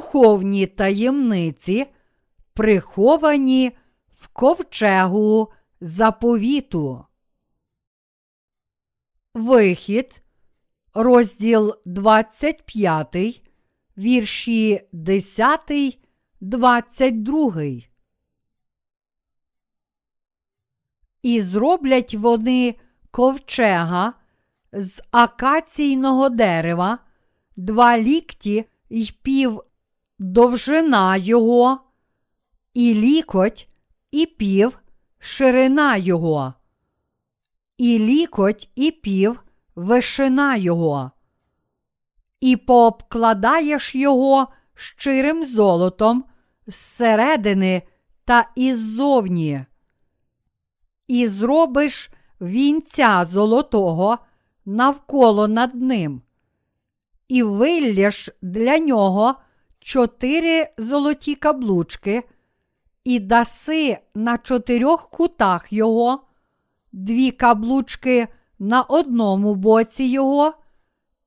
духовні таємниці, приховані в ковчегу заповіту. Вихід, розділ 25, вірші 10, 22. І зроблять вони ковчега з акаційного дерева, два лікті й пів довжина його, і лікоть, і пів ширина його, і лікоть, і пів вишина його, і пообкладаєш його щирим золотом зсередини та іззовні, і зробиш вінця золотого навколо над ним, і вилляш для нього чотири золоті каблучки, і даси на чотирьох кутах його, дві каблучки на одному боці його,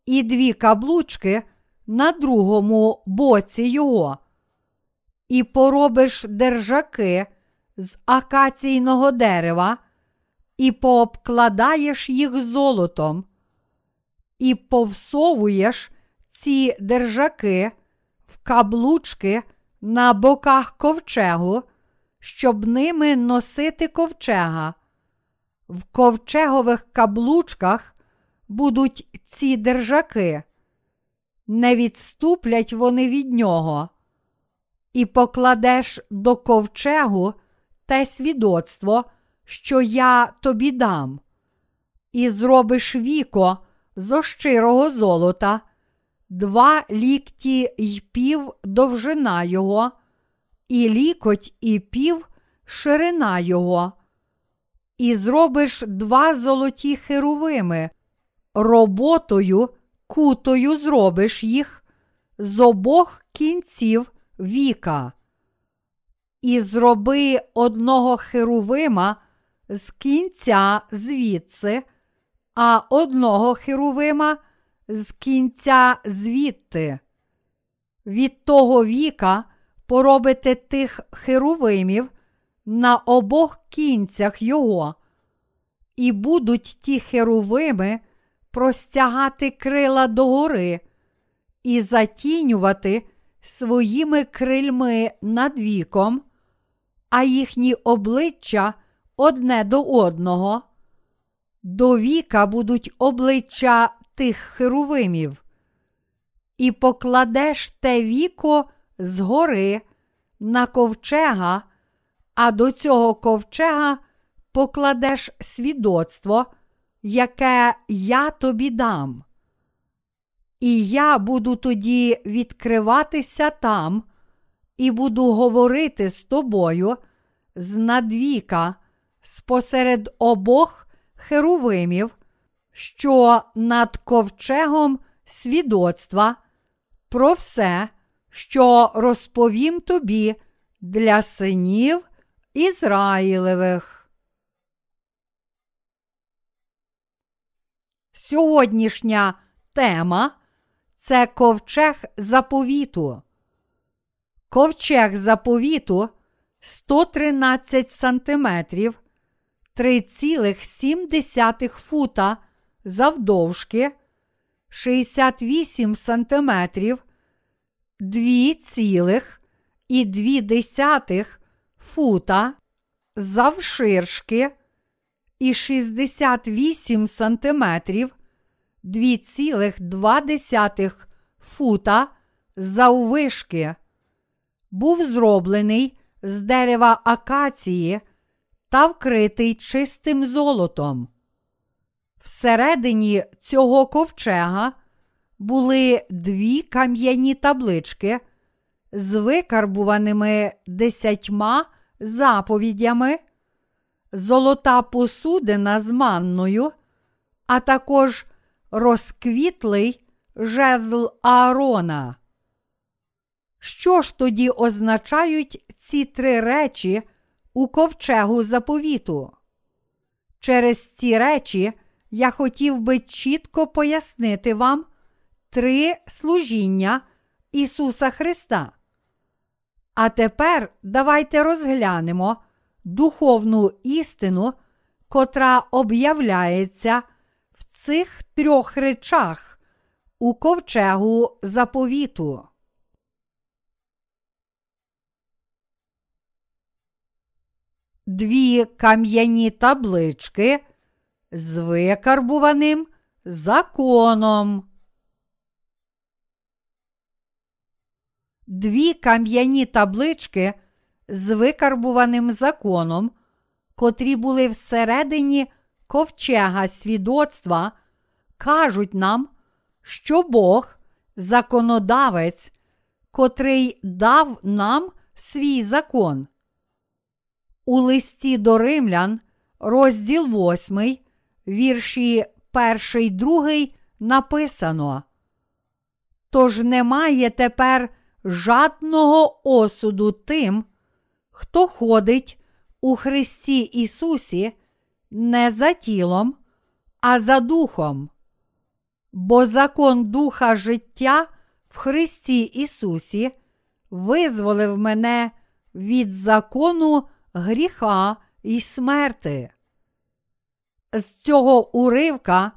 і дві каблучки на другому боці його, і поробиш держаки з акаційного дерева, і пообкладаєш їх золотом, і повсовуєш ці держаки каблучки на боках ковчегу, щоб ними носити ковчега. В ковчегових каблучках будуть ці держаки, не відступлять вони від нього, і покладеш до ковчегу те свідоцтво, що я тобі дам, і зробиш віко зо щирого золота, два лікті й пів довжина його, і лікоть і пів ширина його, і зробиш два золоті херовими, роботою кутою зробиш їх з обох кінців віка. І зроби одного херувима з кінця звідси, а одного херувима з кінця звідти. Від того віка поробите тих херувимів на обох кінцях його, і будуть ті херувими простягати крила догори і затінювати своїми крильми над віком, а їхні обличчя одне до одного. До віка будуть обличчя тих херувимів, і покладеш те віко згори на ковчега, а до цього ковчега покладеш свідоцтво, яке я тобі дам. І я буду тоді відкриватися там, і буду говорити з тобою з надвіка, спосеред обох херувимів, що над ковчегом свідоцтва про все, що розповім тобі для синів Ізраїлевих. Сьогоднішня тема це ковчег заповіту. Ковчег заповіту 113 сантиметрів, 3,7 фута завдовжки, 68 сантиметрів, 2,2 фута завширшки і 68 сантиметрів, 2,2 фута заввишки. Був зроблений з дерева акації та вкритий чистим золотом. Всередині цього ковчега були дві кам'яні таблички з викарбуваними десятьма заповідями, золота посудина з манною, а також розквітлий жезл Аарона. Що ж тоді означають ці три речі у ковчегу заповіту? Через ці речі я хотів би чітко пояснити вам три служіння Ісуса Христа. А тепер давайте розглянемо духовну істину, котра об'являється в цих трьох речах у ковчегу заповіту. Дві кам'яні таблички з викарбуваним законом. Дві кам'яні таблички з викарбуваним законом, котрі були всередині ковчега свідоцтва, кажуть нам, що Бог законодавець, котрий дав нам свій закон. У листі до римлян, розділ 8, вірші 1, 2 написано. Тож немає тепер жадного осуду тим, хто ходить у Христі Ісусі не за тілом, а за духом. Бо закон Духа життя в Христі Ісусі визволив мене від закону гріха і смерти. З цього уривка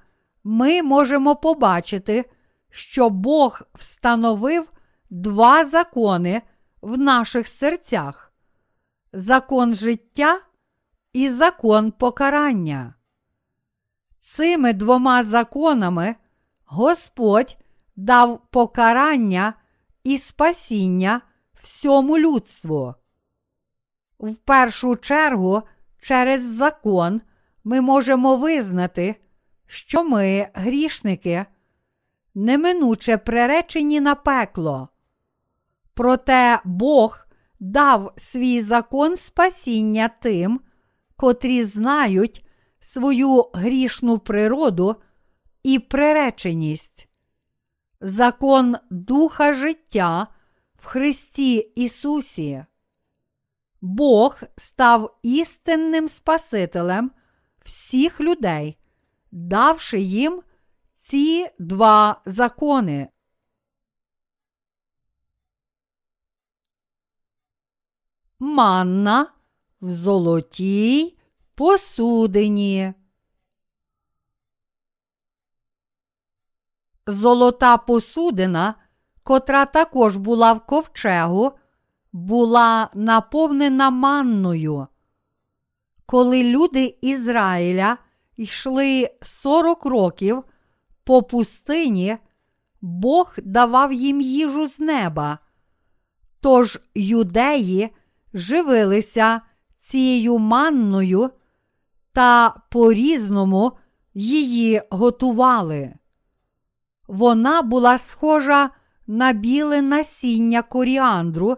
ми можемо побачити, що Бог встановив два закони в наших серцях: закон життя і закон покарання. Цими двома законами Господь дав покарання і спасіння всьому людству. В першу чергу, через закон ми можемо визнати, що ми, грішники, неминуче приречені на пекло. Проте Бог дав свій закон спасіння тим, котрі знають свою грішну природу і приреченість. Закон Духа життя в Христі Ісусі. Бог став істинним Спасителем всіх людей, давши їм ці два закони. Манна в золотій посудині. Золота посудина, котра також була в ковчегу, була наповнена манною. Коли люди Ізраїля йшли 40 років по пустині, Бог давав їм їжу з неба. Тож юдеї живилися цією манною та по різному її готували. Вона була схожа на біле насіння коріандру,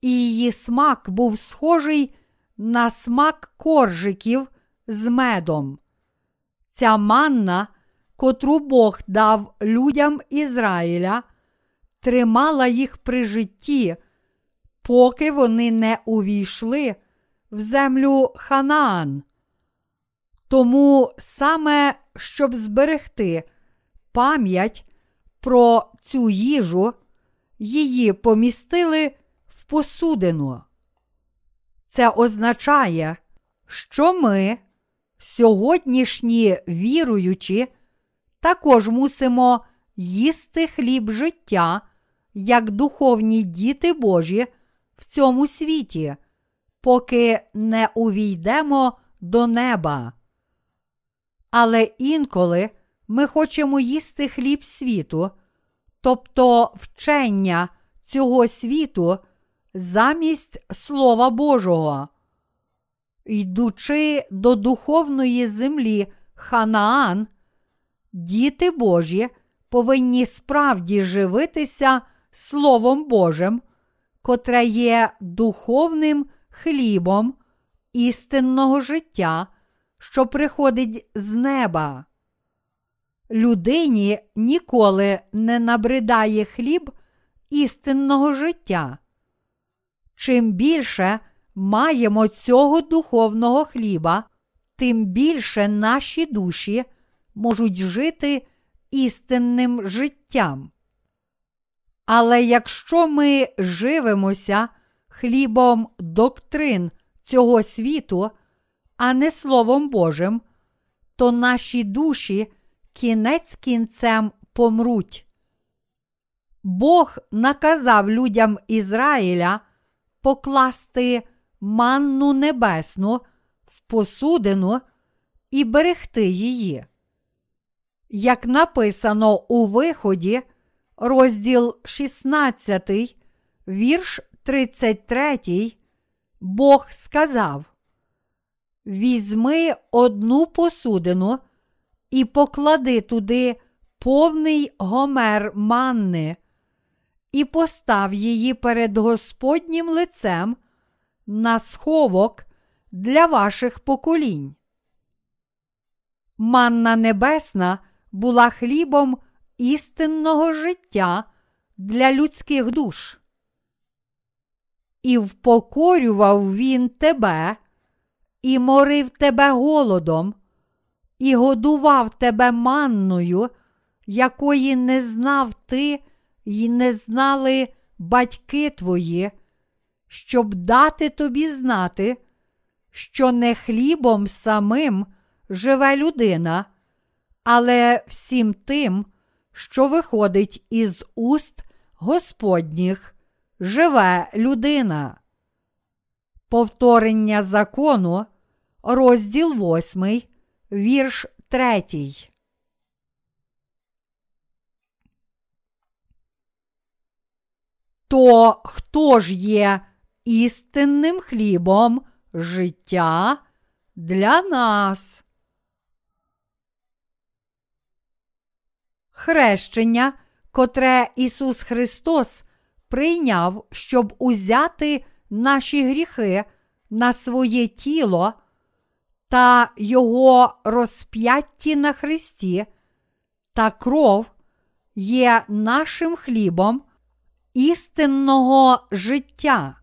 і її смак був схожий на смак коржиків з медом. Ця манна, котру Бог дав людям Ізраїля, тримала їх при житті, поки вони не увійшли в землю Ханаан. Тому саме щоб зберегти пам'ять про цю їжу, її помістили в посудину. Це означає, що ми, сьогоднішні віруючі, також мусимо їсти хліб життя, як духовні діти Божі в цьому світі, поки не увійдемо до неба. Але інколи ми хочемо їсти хліб світу, тобто вчення цього світу замість Слова Божого. Йдучи до духовної землі Ханаан, діти Божі повинні справді живитися Словом Божим, котре є духовним хлібом істинного життя, що приходить з неба. Людині ніколи не набридає хліб істинного життя. Чим більше маємо цього духовного хліба, тим більше наші душі можуть жити істинним життям. Але якщо ми живемося хлібом доктрин цього світу, а не Словом Божим, то наші душі кінець кінцем помруть. Бог наказав людям Ізраїля покласти манну небесну в посудину і берегти її. Як написано у виході, розділ 16, вірш 33, Бог сказав: Візьми одну посудину і поклади туди повний гомер манни, і постав її перед Господнім лицем на сховок для ваших поколінь. Манна небесна була хлібом істинного життя для людських душ. І впокорював він тебе, і морив тебе голодом, і годував тебе манною, якої не знав ти й не знали батьки твої, щоб дати тобі знати, що не хлібом самим живе людина, але всім тим, що виходить із уст Господніх, живе людина. Повторення закону, розділ 8, вірш 3. То хто ж є істинним хлібом життя для нас? Хрещення, котре Ісус Христос прийняв, щоб узяти наші гріхи на своє тіло та Його розп'ятті на Христі, та кров є нашим хлібом істинного життя.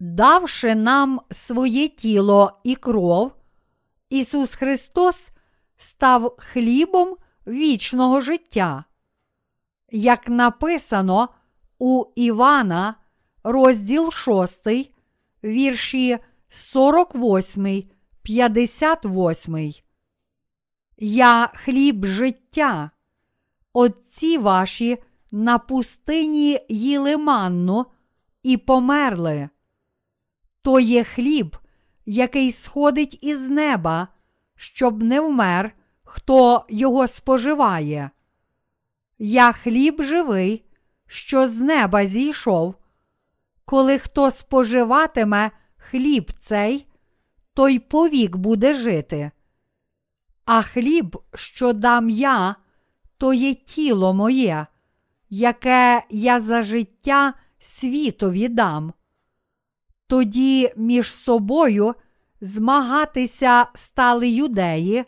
Давши нам своє тіло і кров, Ісус Христос став хлібом вічного життя. Як написано у Івана, розділ 6, вірші 48, 58. Я хліб життя. Отці ваші на пустині їли манну і померли. То є хліб, який сходить із неба, щоб не вмер, хто його споживає. Я хліб живий, що з неба зійшов. Коли хто споживатиме хліб цей, той повік буде жити. А хліб, що дам я, то є тіло моє, яке я за життя світові дам. Тоді між собою змагатися стали юдеї,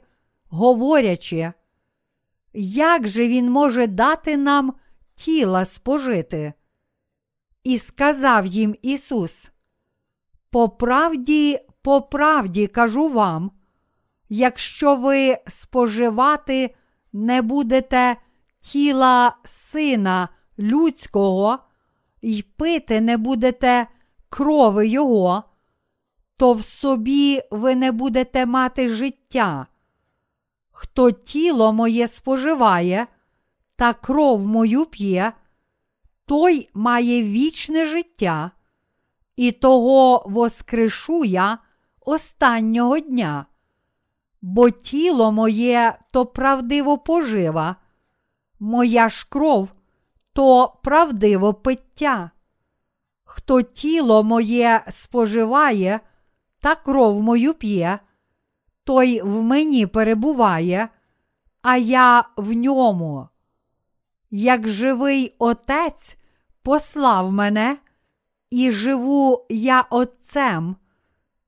говорячи, як же він може дати нам тіла спожити? І сказав їм Ісус: По правді, по правді кажу вам, якщо ви споживати не будете тіла Сина Людського й пити не будете крови Його, то в собі ви не будете мати життя. Хто тіло моє споживає та кров мою п'є, той має вічне життя, і того воскрешу я останнього дня, бо тіло моє то правдиво пожива, моя ж кров то правдиво пиття. Хто тіло моє споживає та кров мою п'є, той в мені перебуває, а я в ньому. Як живий Отець послав мене, і живу я Отцем,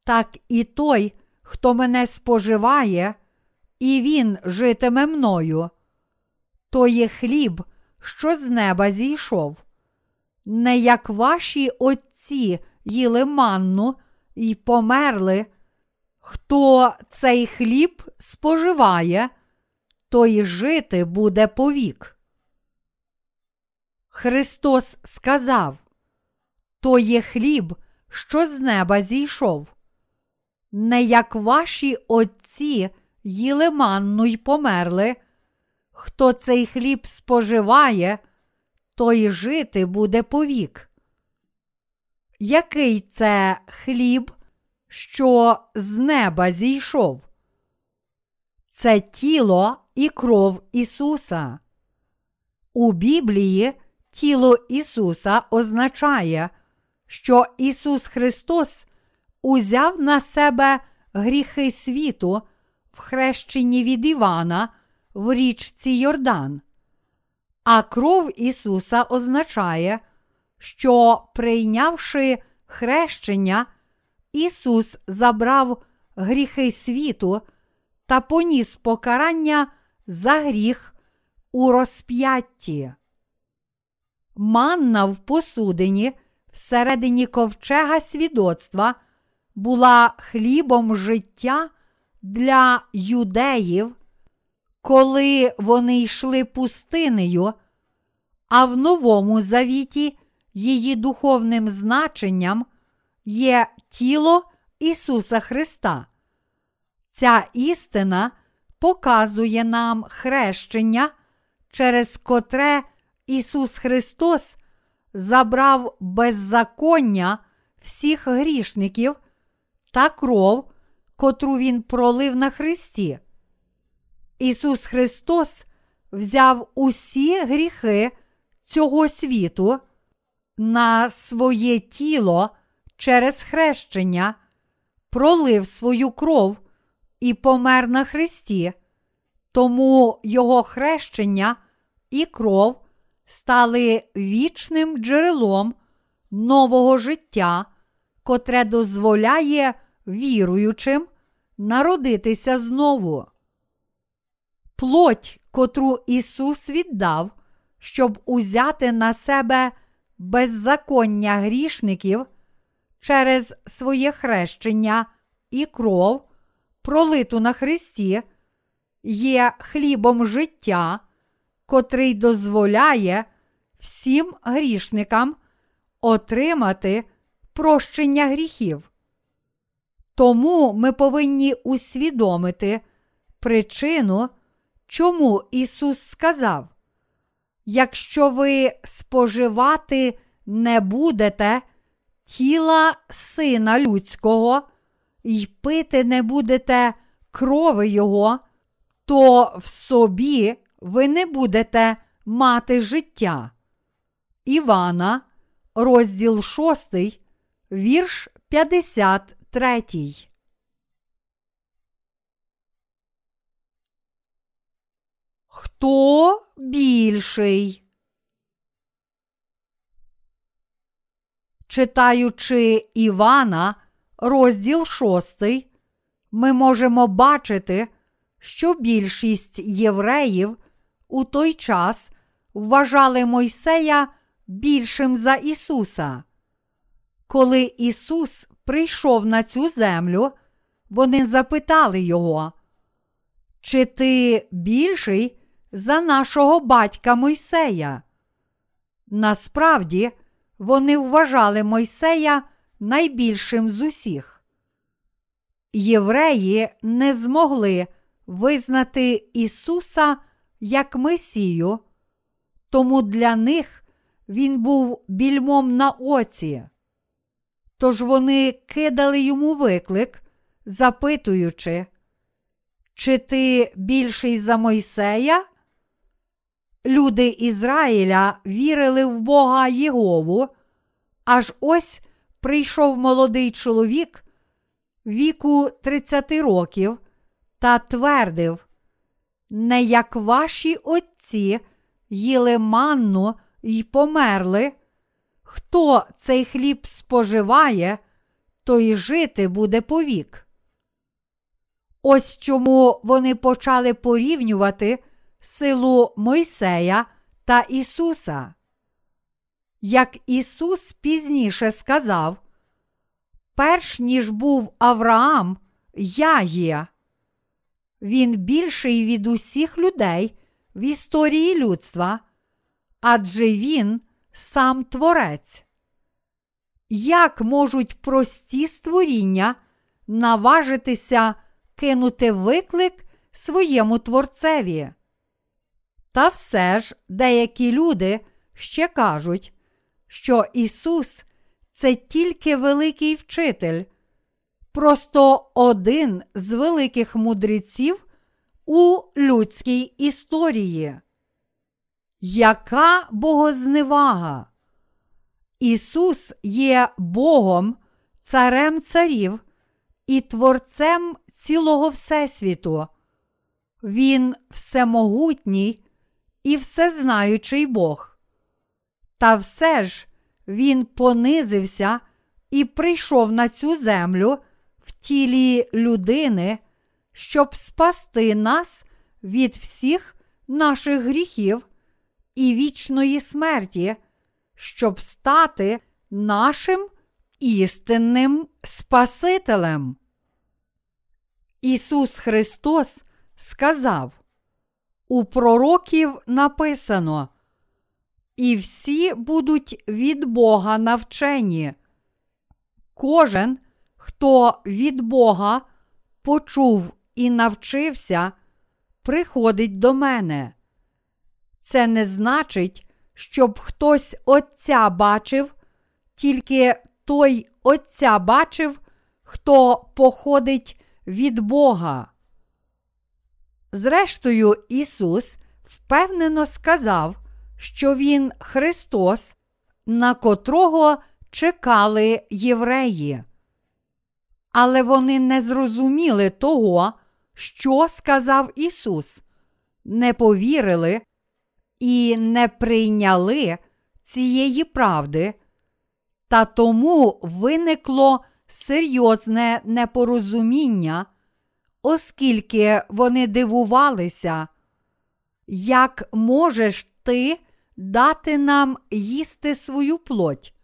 так і той, хто мене споживає, і він житиме мною. То є хліб, що з неба зійшов. Не як ваші отці їли манну і померли, хто цей хліб споживає, той жити буде повік. Христос сказав: То є хліб, що з неба зійшов. Не як ваші отці їли манну й померли, хто цей хліб споживає, той жити буде повік. Який це хліб, що з неба зійшов? Це тіло і кров Ісуса. У Біблії тіло Ісуса означає, що Ісус Христос узяв на себе гріхи світу в хрещенні від Івана в річці Йордан. А кров Ісуса означає, що, прийнявши хрещення, Ісус забрав гріхи світу та поніс покарання за гріх у розп'ятті. Манна в посудині всередині ковчега свідоцтва була хлібом життя для юдеїв, коли вони йшли пустинею, а в Новому Завіті її духовним значенням є тіло Ісуса Христа. Ця істина показує нам хрещення, через котре Ісус Христос забрав беззаконня всіх грішників та кров, котру Він пролив на Христі. Ісус Христос взяв усі гріхи цього світу на своє тіло через хрещення, пролив свою кров і помер на Христі, тому Його хрещення і кров стали вічним джерелом нового життя, котре дозволяє віруючим народитися знову. Плоть, котру Ісус віддав, щоб узяти на себе беззаконня грішників через своє хрещення і кров, пролиту на Христі, є хлібом життя, котрий дозволяє всім грішникам отримати прощення гріхів. Тому ми повинні усвідомити причину, чому Ісус сказав: якщо ви споживати не будете тіла Сина Людського і пити не будете крови Його, то в собі ви не будете мати життя. Івана, розділ 6, вірш 53. Хто більший? Читаючи Івана, розділ 6, ми можемо бачити, що більшість євреїв у той час вважали Мойсея більшим за Ісуса. Коли Ісус прийшов на цю землю, вони запитали Його, чи ти більший за нашого батька Мойсея? Насправді, вони вважали Мойсея найбільшим з усіх. Євреї не змогли визнати Ісуса як Месію, тому для них Він був більмом на оці. Тож вони кидали йому виклик, запитуючи, чи ти більший за Мойсея? Люди Ізраїля вірили в Бога Єгову, аж ось прийшов молодий чоловік віку 30 років та твердив, не як ваші отці їли манну й померли. Хто цей хліб споживає, той жити буде повік. Ось чому вони почали порівнювати силу Мойсея та Ісуса. Як Ісус пізніше сказав, перш ніж був Авраам, я є. Він більший від усіх людей в історії людства, адже Він сам Творець. Як можуть прості створіння наважитися кинути виклик своєму творцеві? Та все ж деякі люди ще кажуть, що Ісус це тільки великий вчитель, просто один з великих мудреців у людській історії. Яка богозневага? Ісус є Богом, Царем царів і Творцем цілого Всесвіту. Він всемогутній і всезнаючий Бог. Та все ж Він понизився і прийшов на цю землю в тілі людини, щоб спасти нас від всіх наших гріхів і вічної смерті, щоб стати нашим істинним Спасителем. Ісус Христос сказав, у пророків написано, і всі будуть від Бога навчені. Кожен, хто від Бога почув і навчився, приходить до мене. Це не значить, щоб хтось Отця бачив, тільки той Отця бачив, хто походить від Бога. Зрештою, Ісус впевнено сказав, що Він Христос, на котрого чекали євреї. Але вони не зрозуміли того, що сказав Ісус, не повірили і не прийняли цієї правди, та тому виникло серйозне непорозуміння, оскільки вони дивувалися, як можеш ти дати нам їсти свою плоть?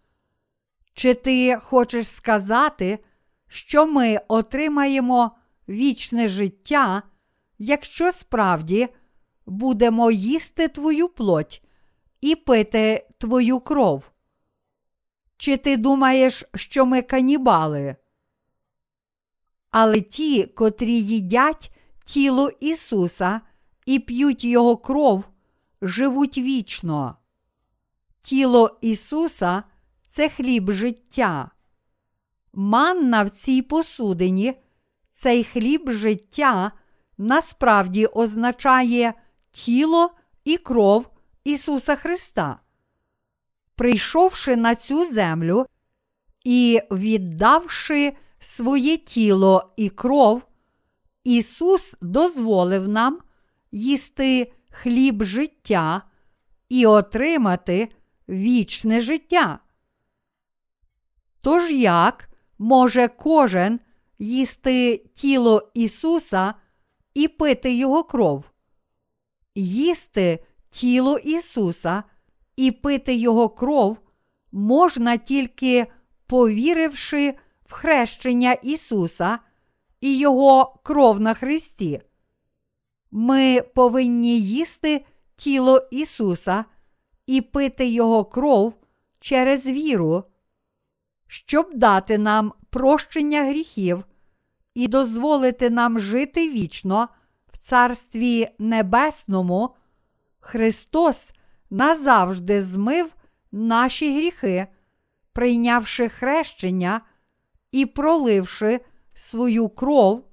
Чи ти хочеш сказати, що ми отримаємо вічне життя, якщо справді будемо їсти твою плоть і пити твою кров? Чи ти думаєш, що ми канібали? Але ті, котрі їдять тіло Ісуса і п'ють Його кров, живуть вічно. Тіло Ісуса це хліб життя. Манна в цій посудині, цей хліб життя насправді означає тіло і кров Ісуса Христа. Прийшовши на цю землю і віддавши своє тіло і кров, Ісус дозволив нам їсти хліб життя і отримати вічне життя. Тож як може кожен їсти тіло Ісуса і пити Його кров? Їсти тіло Ісуса і пити Його кров можна тільки повіривши в хрещення Ісуса і Його кров на Христі. Ми повинні їсти тіло Ісуса і пити Його кров через віру, щоб дати нам прощення гріхів і дозволити нам жити вічно в Царстві Небесному, Христос назавжди змив наші гріхи, прийнявши хрещення і проливши свою кров,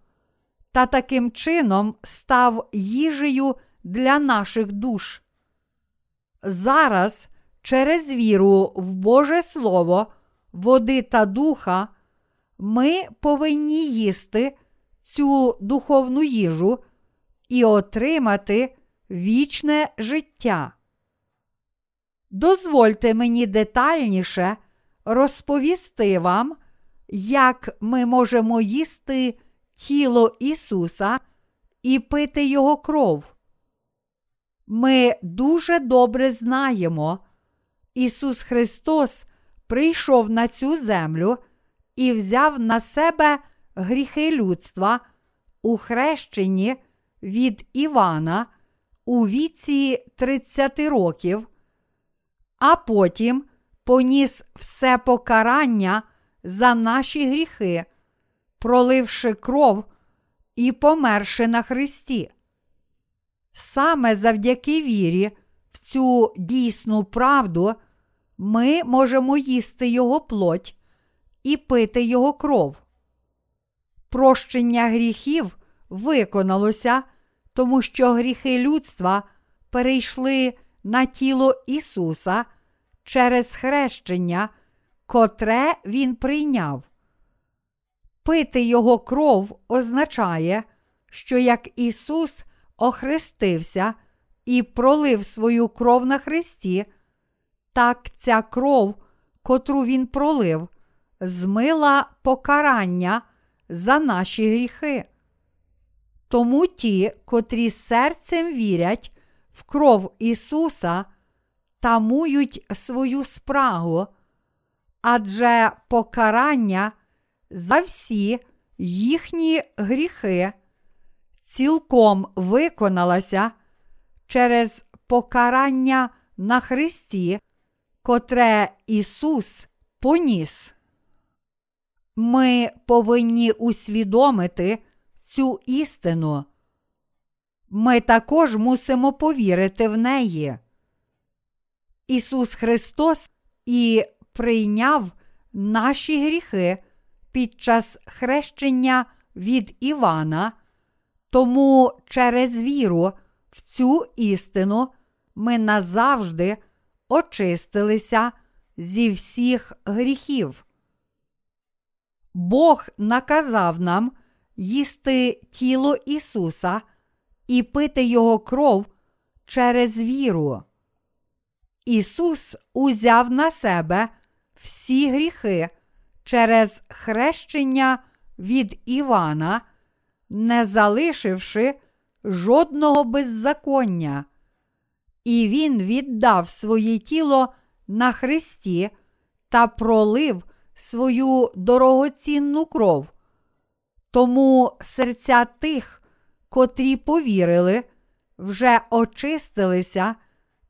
та таким чином став їжею для наших душ. Зараз через віру в Боже Слово, води та духа, ми повинні їсти цю духовну їжу і отримати вічне життя. Дозвольте мені детальніше розповісти вам, як ми можемо їсти тіло Ісуса і пити Його кров. Ми дуже добре знаємо, Ісус Христос прийшов на цю землю і взяв на себе гріхи людства у хрещенні від Івана у віці 30 років, а потім поніс все покарання за наші гріхи, проливши кров і померши на Христі. Саме завдяки вірі в цю дійсну правду ми можемо їсти Його плоть і пити Його кров. Прощення гріхів виконалося, тому що гріхи людства перейшли на тіло Ісуса через хрещення, котре Він прийняв. Пити Його кров означає, що як Ісус охрестився і пролив свою кров на Христі, так ця кров, котру Він пролив, змила покарання за наші гріхи. Тому ті, котрі серцем вірять в кров Ісуса, тамують свою спрагу, адже покарання за всі їхні гріхи цілком виконалося через покарання на Христі, котре Ісус поніс. Ми повинні усвідомити цю істину. Ми також мусимо повірити в неї. Ісус Христос і прийняв наші гріхи під час хрещення від Івана, тому через віру в цю істину ми назавжди очистилися зі всіх гріхів. Бог наказав нам їсти тіло Ісуса і пити Його кров через віру. Ісус узяв на себе всі гріхи через хрещення від Івана, не залишивши жодного беззаконня, і Він віддав своє тіло на Христі та пролив свою дорогоцінну кров. Тому серця тих, котрі повірили, вже очистилися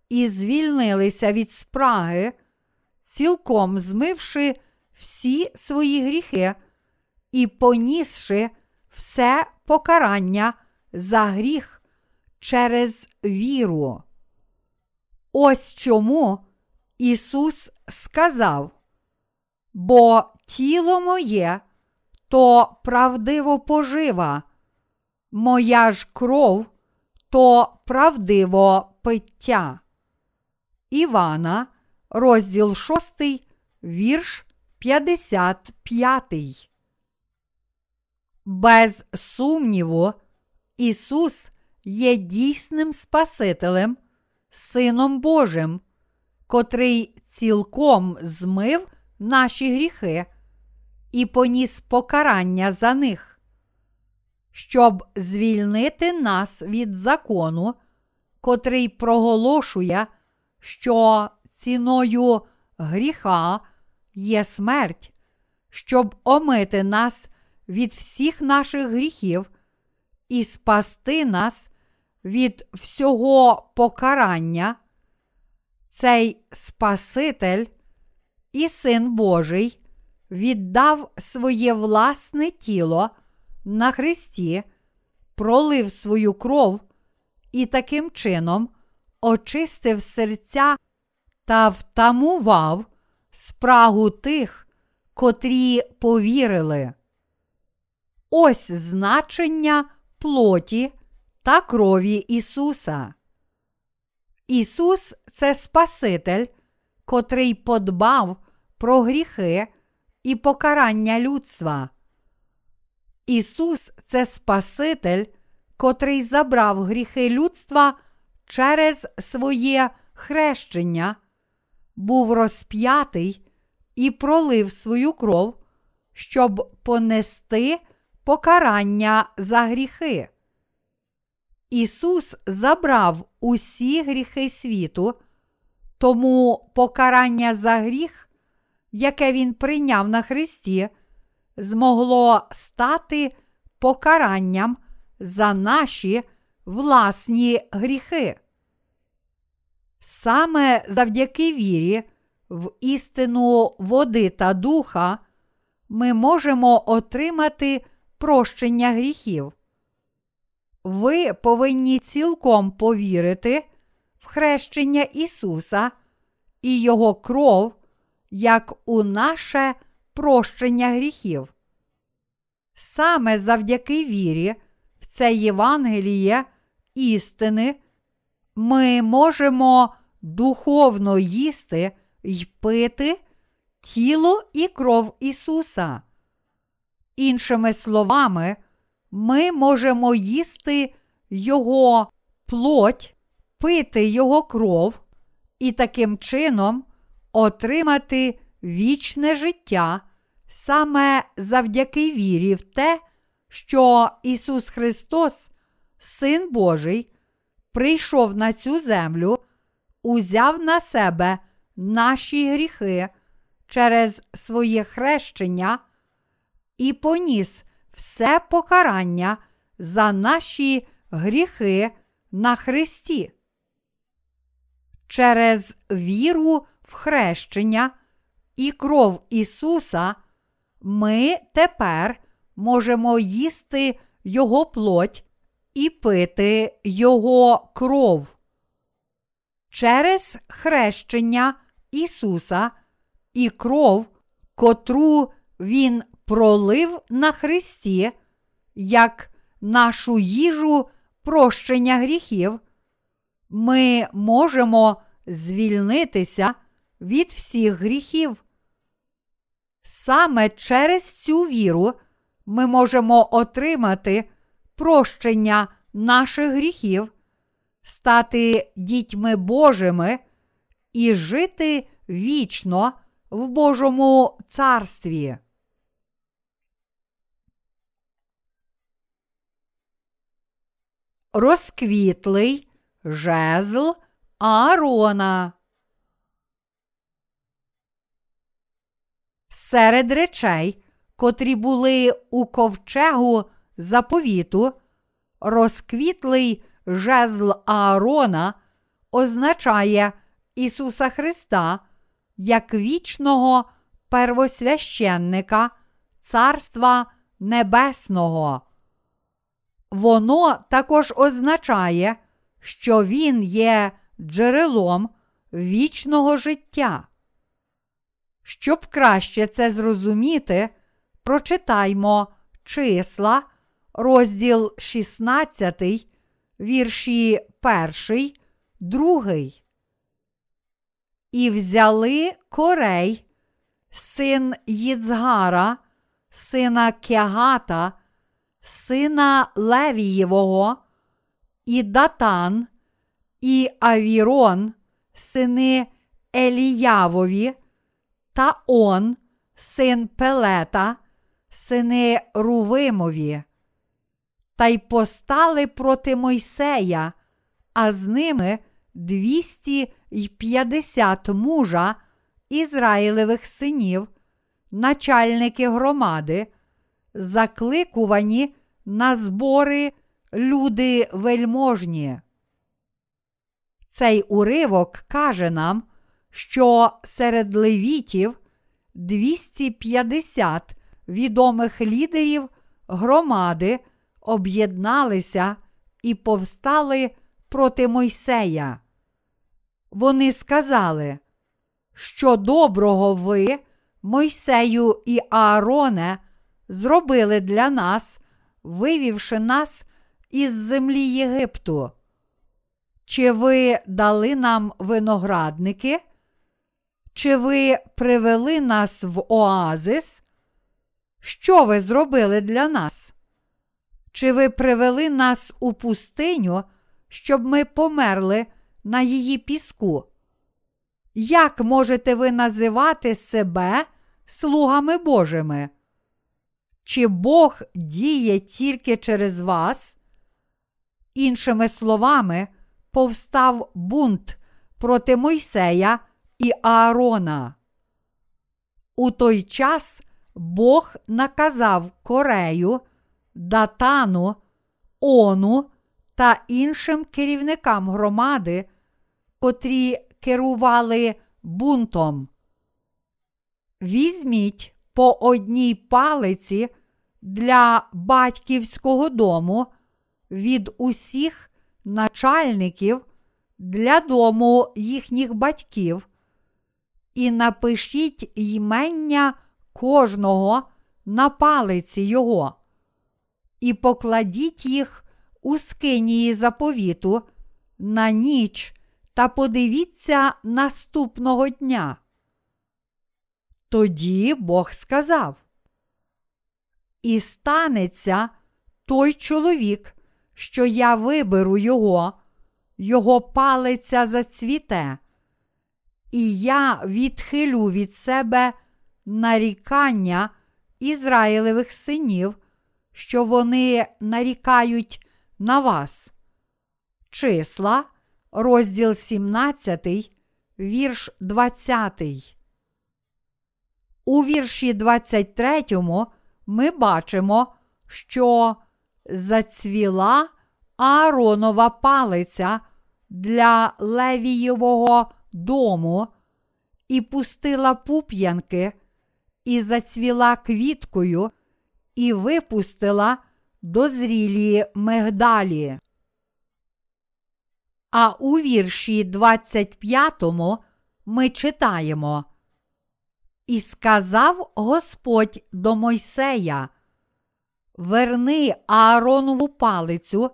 і звільнилися від спраги, цілком змивши всі свої гріхи і понісши все покарання за гріх через віру. Ось чому Ісус сказав: Бо тіло моє то правдиво пожива, моя ж кров то правдиво пиття. Івана, розділ 6, вірш 55. Без сумніву, Ісус є дійсним Спасителем, Сином Божим, котрий цілком змив наші гріхи і поніс покарання за них, щоб звільнити нас від закону, котрий проголошує, що ціною гріха є смерть, щоб омити нас від всіх наших гріхів і спасти нас від всього покарання. Цей Спаситель і Син Божий віддав своє власне тіло на Христі, пролив свою кров і таким чином очистив серця та втамував спрагу тих, котрі повірили. Ось значення плоті та крові Ісуса. Ісус це Спаситель, котрий подбав про гріхи і покарання людства. Ісус це Спаситель, котрий забрав гріхи людства через своє хрещення, був розп'ятий і пролив свою кров, щоб понести покарання за гріхи. Ісус забрав усі гріхи світу, тому покарання за гріх, яке Він прийняв на Христі, змогло стати покаранням за наші власні гріхи. Саме завдяки вірі в істину води та духа ми можемо отримати прощення гріхів. Ви повинні цілком повірити в хрещення Ісуса і Його кров як у наше прощення гріхів. Саме завдяки вірі в це Євангеліє істини ми можемо духовно їсти й пити тіло і кров Ісуса. Іншими словами, ми можемо їсти Його плоть, пити Його кров і таким чином отримати вічне життя саме завдяки вірі в те, що Ісус Христос, Син Божий, прийшов на цю землю, узяв на себе наші гріхи через своє хрещення і поніс все покарання за наші гріхи на Христі. Через віру в хрещення і кров Ісуса ми тепер можемо їсти Його плоть і пити Його кров. Через хрещення Ісуса і кров, котру Він пролив на Христі, як нашу їжу прощення гріхів, ми можемо звільнитися від всіх гріхів. Саме через цю віру ми можемо отримати прощення наших гріхів, стати дітьми Божими і жити вічно в Божому царстві. Розквітлий жезл Аарона. Серед речей, котрі були у ковчегу заповіту, розквітлий жезл Аарона означає Ісуса Христа як вічного первосвященника Царства Небесного. Воно також означає, що Він є джерелом вічного життя. Щоб краще це зрозуміти, прочитаймо числа, розділ 16, вірші 1, 2. І взяли корей, син Їцгара, сина Кягата, сина Левієвого, і Датан, і Авірон, сини Еліявові, та Он, син Пелета, сини Рувимові, та й постали проти Мойсея, а з ними двісті й п'ятдесят мужа Ізраїлевих синів, начальники громади, закликувані на збори люди вельможні. Цей уривок каже нам, що серед левітів 250 відомих лідерів громади об'єдналися і повстали проти Мойсея. Вони сказали, що доброго ви, Мойсею і Аароне, зробили для нас, вивівши нас із землі Єгипту. Чи ви дали нам виноградники? Чи ви привели нас в оазис? Що ви зробили для нас? Чи ви привели нас у пустиню, щоб ми померли на її піску? Як можете ви називати себе слугами Божими? Чи Бог діє тільки через вас? Іншими словами, повстав бунт проти Мойсея і Аарона. У той час Бог наказав Корею, Датану, Ону та іншим керівникам громади котрі керували бунтом. Візьміть по одній палиці для батьківського дому від усіх начальників для дому їхніх батьків і напишіть ймення кожного на палиці його, і покладіть їх у скинії заповіту на ніч та подивіться наступного дня. Тоді Бог сказав: І станеться той чоловік, що я виберу його, його палиця зацвіте, і я відхилю від себе нарікання Ізраїлевих синів, що вони нарікають на вас. Числа, розділ 17, вірш 20. У вірші 23 ми бачимо, що зацвіла Ааронова палиця для Левієвого дому і пустила пуп'янки, і зацвіла квіткою, і випустила дозрілі мигдалі. А у вірші 25 ми читаємо. І сказав Господь до Мойсея: Верни Ааронову палицю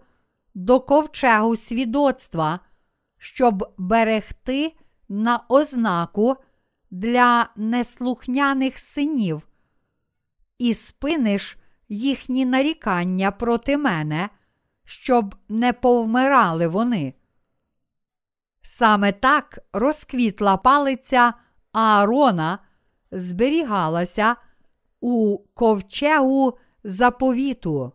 до ковчегу свідоцтва, щоб берегти на ознаку для неслухняних синів, і спиниш їхні нарікання проти мене, щоб не повмирали вони. Саме так розквітла палиця Аарона зберігалася у ковчегу заповіту.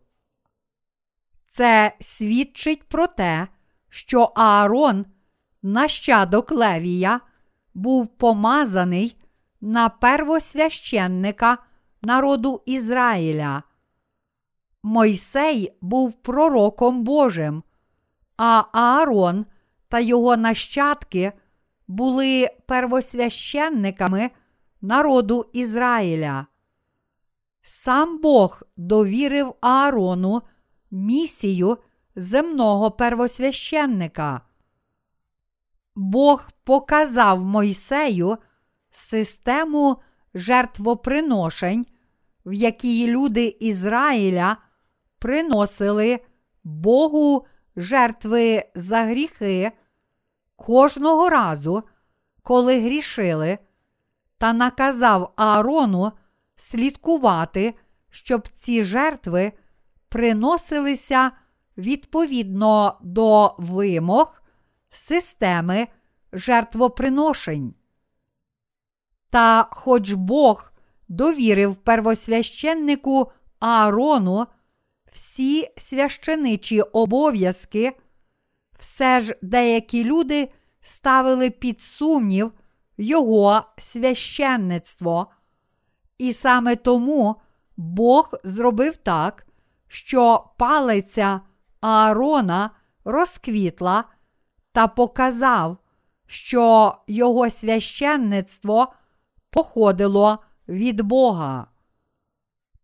Це свідчить про те, що Аарон, нащадок Левія, був помазаний на первосвященника народу Ізраїля. Мойсей був пророком Божим, а Аарон та його нащадки були первосвященниками народу Ізраїля. Сам Бог довірив Аарону місію земного первосвященника. Бог показав Мойсею систему жертвоприношень, в якій люди Ізраїля приносили Богу жертви за гріхи кожного разу, коли грішили, та наказав Аарону слідкувати, щоб ці жертви приносилися відповідно до вимог системи жертвоприношень. Та хоч Бог довірив первосвященнику Аарону всі священичі обов'язки, все ж деякі люди ставили під сумнів його священництво. І саме тому Бог зробив так, що палиця Аарона розквітла та показав, що його священництво походило від Бога.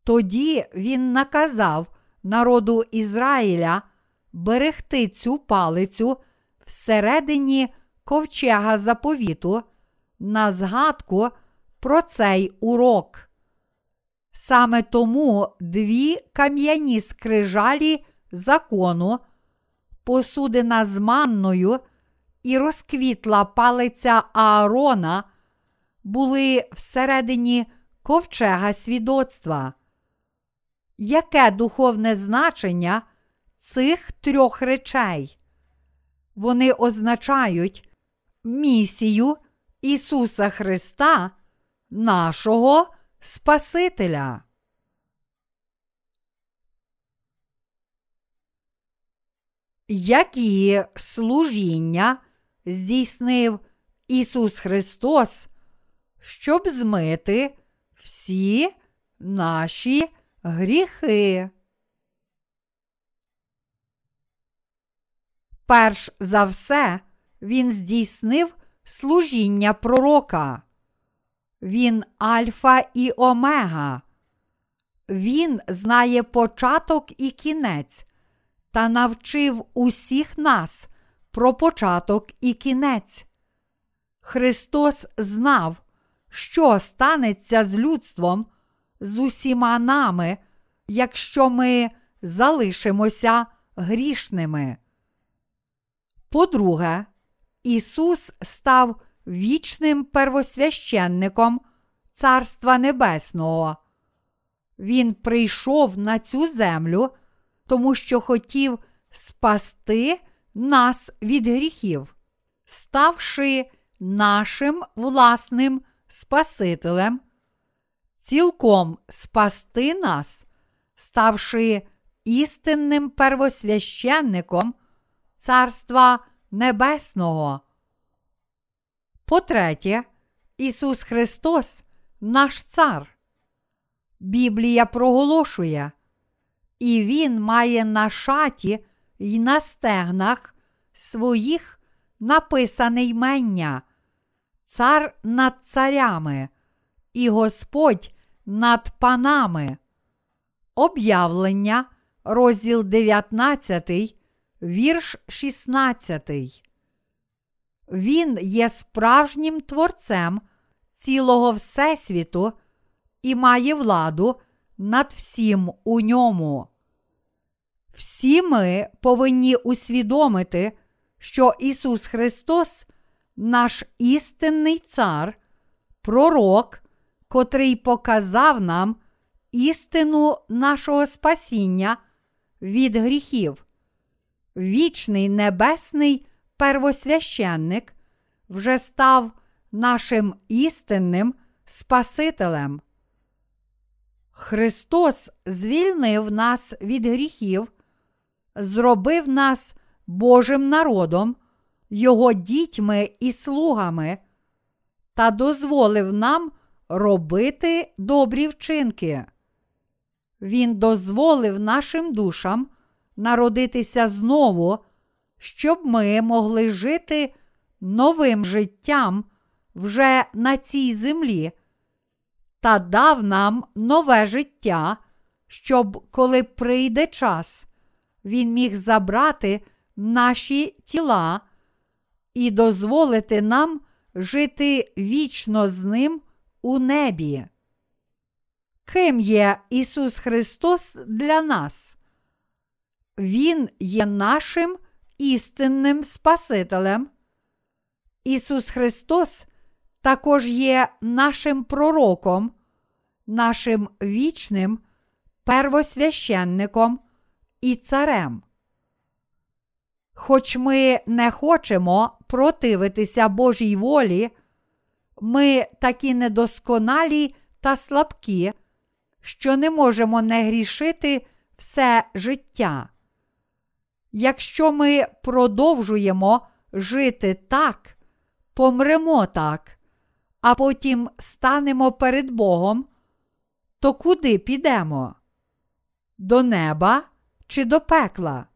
Тоді він наказав народу Ізраїля берегти цю палицю всередині ковчега заповіту на згадку про цей урок. Саме тому дві кам'яні скрижалі закону, посудина з манною і розквітла палиця Аарона, були всередині ковчега свідоцтва. Яке духовне значення цих трьох речей? Вони означають місію Ісуса Христа, нашого Спасителя. Які служіння здійснив Ісус Христос, щоб змити всі наші гріхи? Перш за все, Він здійснив служіння пророка. Він Альфа і Омега. Він знає початок і кінець та навчив усіх нас про початок і кінець. Христос знав, що станеться з людством, з усіма нами, якщо ми залишимося грішними. По-друге, Ісус став вічним первосвященником Царства Небесного. Він прийшов на цю землю, тому що хотів спасти нас від гріхів, ставши нашим власним Спасителем, цілком спасти нас, ставши істинним первосвященником Царства Небесного. По-третє, Ісус Христос наш Цар. Біблія проголошує, і Він має на шаті й на стегнах своїх написане ймення, цар над царями, і Господь над панами. Об'явлення, розділ 19, вірш 16. Він є справжнім творцем цілого Всесвіту і має владу над всім у ньому. Всі ми повинні усвідомити, що Ісус Христос, наш істинний Цар, пророк, котрий показав нам істину нашого спасіння від гріхів. Вічний небесний первосвященник вже став нашим істинним Спасителем. Христос звільнив нас від гріхів, зробив нас Божим народом, Його дітьми і слугами та дозволив нам робити добрі вчинки. Він дозволив нашим душам народитися знову, щоб ми могли жити новим життям вже на цій землі, та дав нам нове життя, щоб, коли прийде час, він міг забрати наші тіла і дозволити нам жити вічно з ним у небі. Ким є Ісус Христос для нас? Він є нашим істинним Спасителем. Ісус Христос також є нашим пророком, нашим вічним первосвященником і царем. Хоч ми не хочемо противитися Божій волі, ми такі недосконалі та слабкі, що не можемо не грішити все життя. Якщо ми продовжуємо жити так, помремо так, а потім станемо перед Богом, то куди підемо? До неба чи до пекла?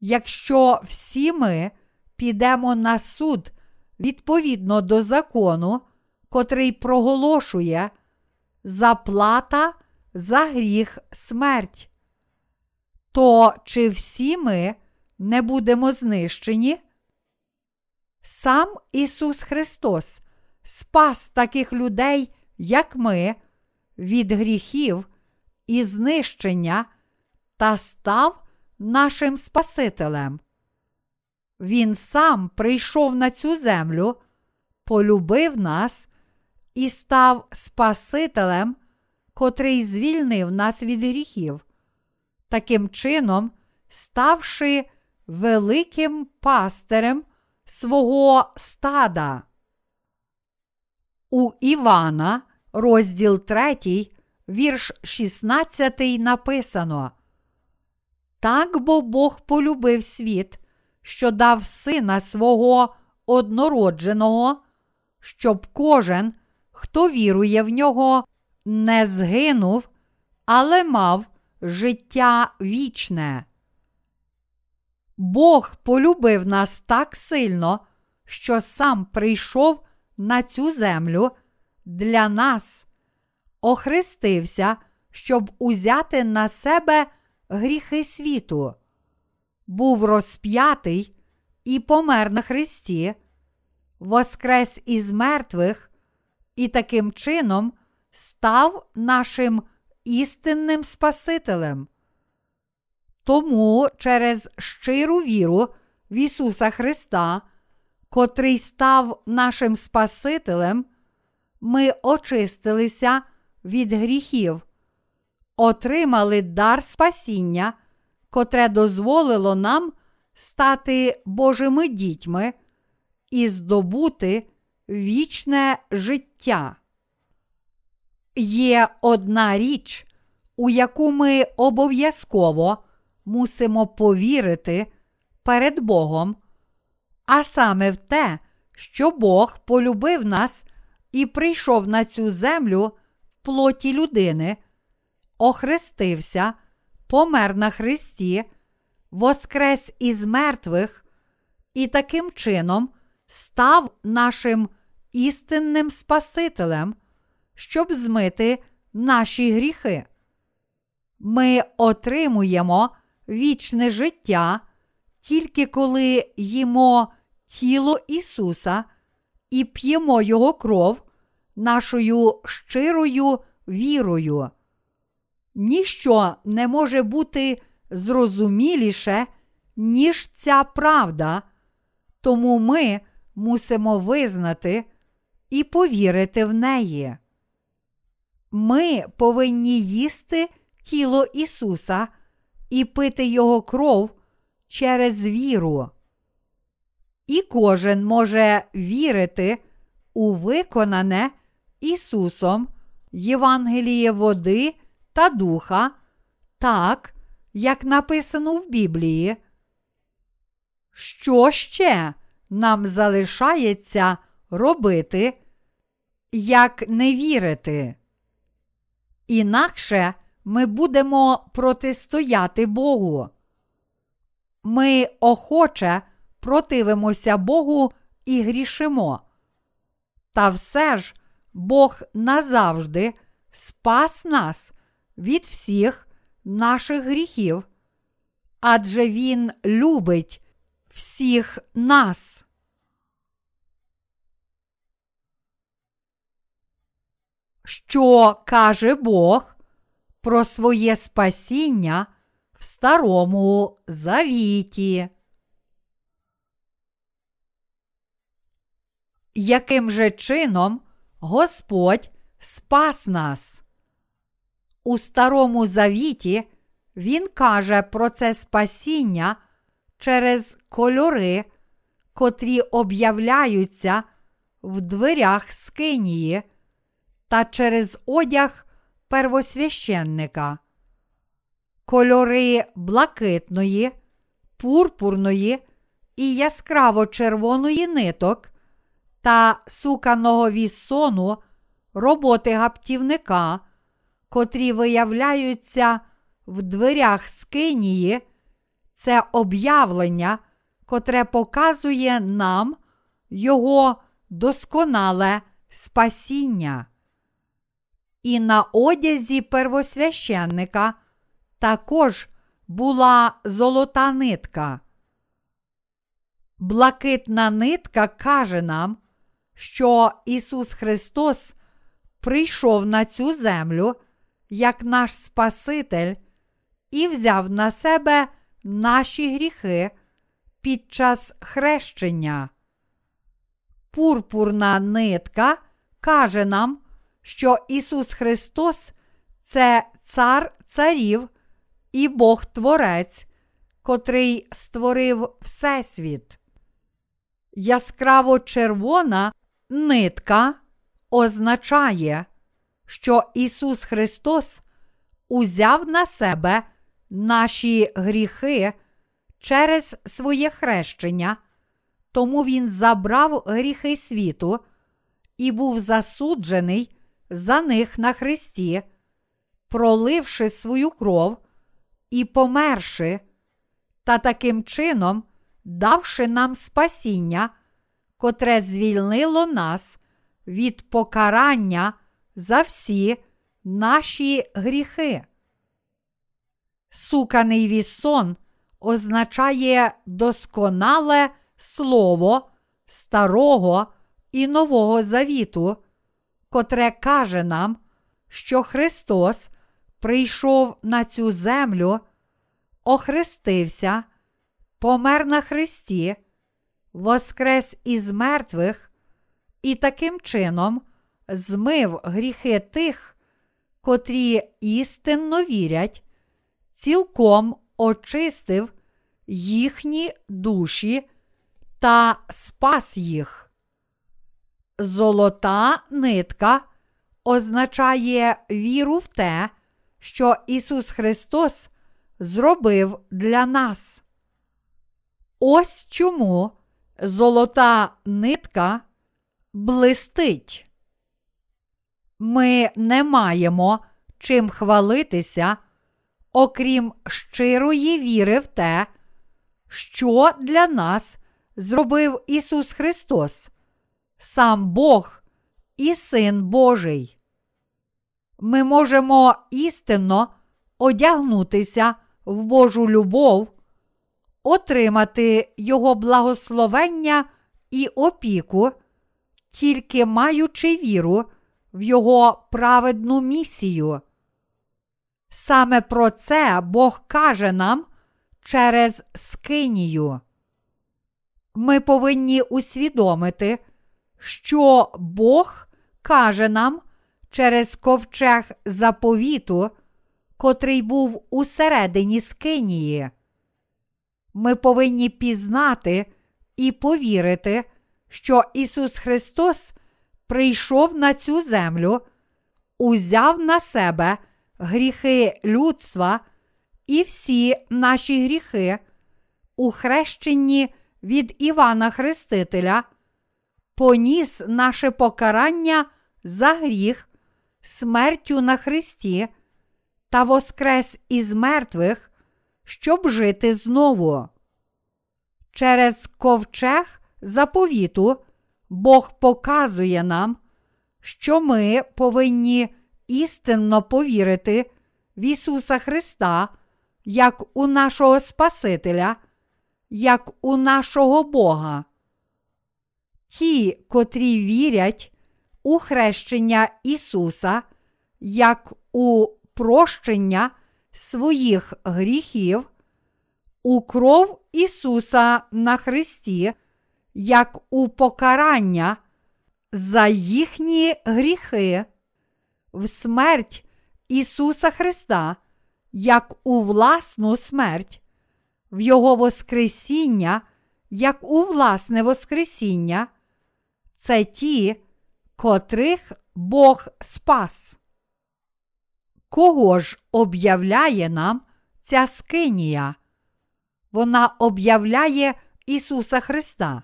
Якщо всі ми підемо на суд відповідно до закону, котрий проголошує заплата за гріх смерть, то чи всі ми не будемо знищені? Сам Ісус Христос спас таких людей, як ми, від гріхів і знищення та став нашим Спасителем. Він сам прийшов на цю землю, полюбив нас і став Спасителем, котрий звільнив нас від гріхів, таким чином, ставши великим пастирем свого стада. У Івана, розділ 3, вірш 16 написано. Так бо Бог полюбив світ, що дав сина свого однородженого, щоб кожен, хто вірує в нього, не згинув, але мав життя вічне. Бог полюбив нас так сильно, що сам прийшов на цю землю для нас, охрестився, щоб узяти на себе гріхи світу, був розп'ятий і помер на Христі, воскрес із мертвих і таким чином став нашим істинним Спасителем. Тому через щиру віру в Ісуса Христа, котрий став нашим Спасителем, ми очистилися від гріхів, отримали дар спасіння, котре дозволило нам стати Божими дітьми і здобути вічне життя. Є одна річ, у яку ми обов'язково мусимо повірити перед Богом, а саме в те, що Бог полюбив нас і прийшов на цю землю в плоті людини, охрестився, помер на Христі, воскрес із мертвих і таким чином став нашим істинним Спасителем, щоб змити наші гріхи. Ми отримуємо вічне життя тільки коли їмо тіло Ісуса і п'ємо Його кров нашою щирою вірою. Ніщо не може бути зрозуміліше, ніж ця правда, тому ми мусимо визнати і повірити в неї. Ми повинні їсти тіло Ісуса і пити Його кров через віру. І кожен може вірити у виконане Ісусом Євангеліє води та духа, так, як написано в Біблії. Що ще нам залишається робити, як не вірити? Інакше ми будемо протистояти Богу. Ми охоче противимося Богу і грішимо. Та все ж Бог назавжди спас нас від всіх наших гріхів, адже Він любить всіх нас. Що каже Бог про своє спасіння в Старому Завіті? Яким же чином Господь спас нас? У Старому Завіті Він каже про це спасіння через кольори, котрі об'являються в дверях Скинії та через одяг первосвященника. Кольори блакитної, пурпурної і яскраво червоної ниток та суканого віссону роботи гаптівника, котрі виявляються в дверях скинії, це об'явлення, котре показує нам його досконале спасіння. І на одязі первосвященника також була золота нитка. Блакитна нитка каже нам, що Ісус Христос прийшов на цю землю як наш Спаситель і взяв на себе наші гріхи під час хрещення. Пурпурна нитка каже нам, що Ісус Христос це Цар Царів і Бог Творець, котрий створив Всесвіт. Яскраво червона нитка означає, що Ісус Христос узяв на себе наші гріхи через своє хрещення, тому Він забрав гріхи світу і був засуджений за них на Христі, проливши свою кров і померши, та таким чином, давши нам спасіння, котре звільнило нас від покарання за всі наші гріхи. Суканий вісон означає досконале слово Старого і Нового Завіту, котре каже нам, що Христос прийшов на цю землю, охрестився, помер на Христі, воскрес із мертвих і таким чином змив гріхи тих, котрі істинно вірять, цілком очистив їхні душі та спас їх. Золота нитка означає віру в те, що Ісус Христос зробив для нас. Ось чому золота нитка блистить. Ми не маємо чим хвалитися, окрім щирої віри в те, що для нас зробив Ісус Христос, сам Бог і Син Божий. Ми можемо істинно одягнутися в Божу любов, отримати Його благословення і опіку, тільки маючи віру в Його праведну місію. Саме про це Бог каже нам через скинію. Ми повинні усвідомити, що Бог каже нам через ковчег заповіту, котрий був усередині скинії. Ми повинні пізнати і повірити, що Ісус Христос прийшов на цю землю, узяв на себе гріхи людства і всі наші гріхи, у хрещенні від Івана Хрестителя, поніс наше покарання за гріх, смертю на Христі та воскрес із мертвих, щоб жити знову. Через ковчег заповіту Бог показує нам, що ми повинні істинно повірити в Ісуса Христа як у нашого Спасителя, як у нашого Бога. Ті, котрі вірять у хрещення Ісуса, як у прощення своїх гріхів, у кров Ісуса на Христі, як у покарання за їхні гріхи, в смерть Ісуса Христа, як у власну смерть, в Його Воскресіння, як у власне Воскресіння, це ті, котрих Бог спас. Кого ж об'являє нам ця скинія? Вона об'являє Ісуса Христа.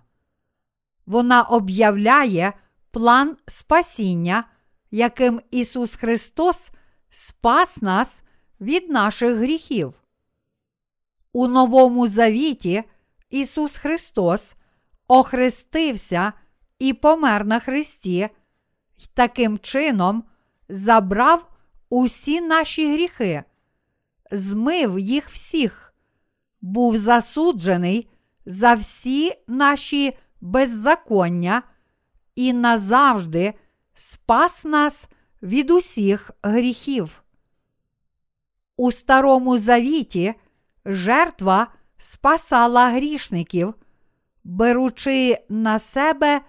Вона об'являє план спасіння, яким Ісус Христос спас нас від наших гріхів. У Новому Завіті Ісус Христос охрестився і помер на Христі, й таким чином забрав усі наші гріхи, змив їх всіх, був засуджений за всі наші беззаконня і назавжди спас нас від усіх гріхів. У Старому Завіті жертва спасала грішників, беручи на себе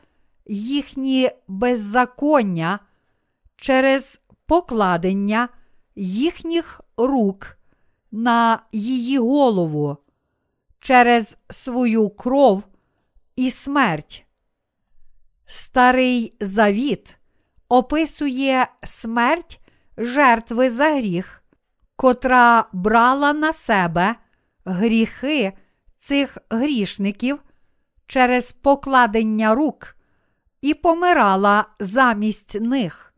їхні беззаконня через покладення їхніх рук на її голову, через свою кров і смерть. Старий Завіт описує смерть жертви за гріх, котра брала на себе гріхи цих грішників через покладення рук і помирала замість них,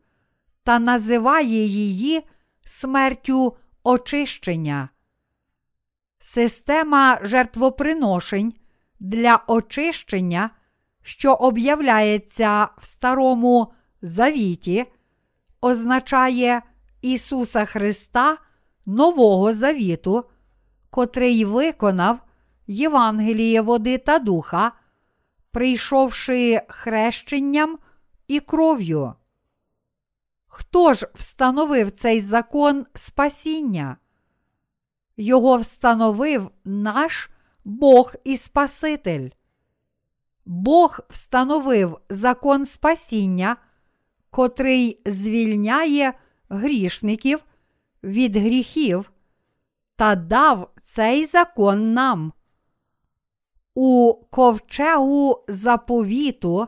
та називає її смертю очищення. Система жертвоприношень для очищення, що об'являється в Старому Завіті, означає Ісуса Христа Нового Завіту, котрий виконав Євангеліє води та духа, прийшовши хрещенням і кров'ю. Хто ж встановив цей закон спасіння? Його встановив наш Бог і Спаситель. Бог встановив закон спасіння, котрий звільняє грішників від гріхів, та дав цей закон нам. У ковчегу заповіту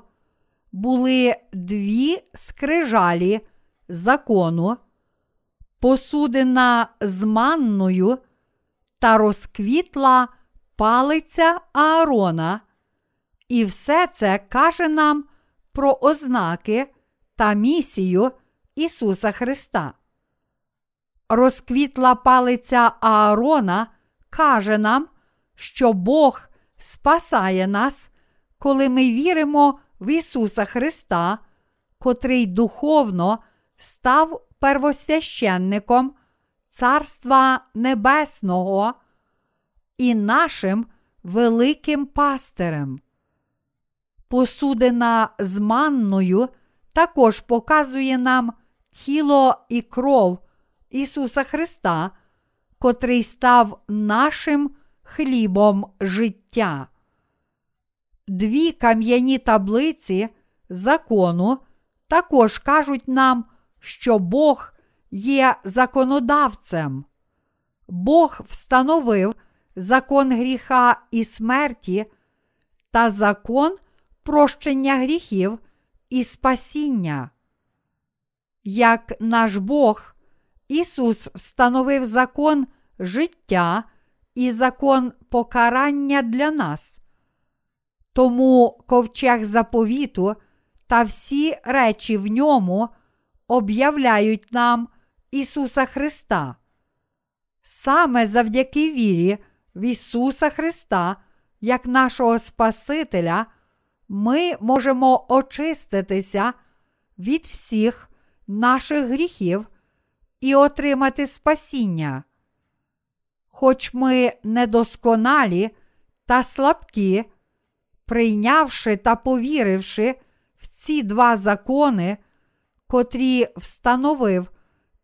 були дві скрижалі закону, посудина з манною та розквітла палиця Аарона, і все це каже нам про ознаки та місію Ісуса Христа. Розквітла палиця Аарона каже нам, що Бог спасає нас, коли ми віримо в Ісуса Христа, котрий духовно став первосвященником Царства Небесного і нашим великим пастирем. Посудина з манною також показує нам тіло і кров Ісуса Христа, котрий став нашим хлібом життя. Дві кам'яні таблиці закону також кажуть нам, що Бог є законодавцем. Бог встановив закон гріха і смерті та закон прощення гріхів і спасіння. Як наш Бог, Ісус встановив закон життя і закон покарання для нас. Тому ковчег заповіту та всі речі в ньому об'являють нам Ісуса Христа. Саме завдяки вірі в Ісуса Христа, як нашого Спасителя, ми можемо очиститися від всіх наших гріхів і отримати спасіння. Хоч ми недосконалі та слабкі, прийнявши та повіривши в ці два закони, котрі встановив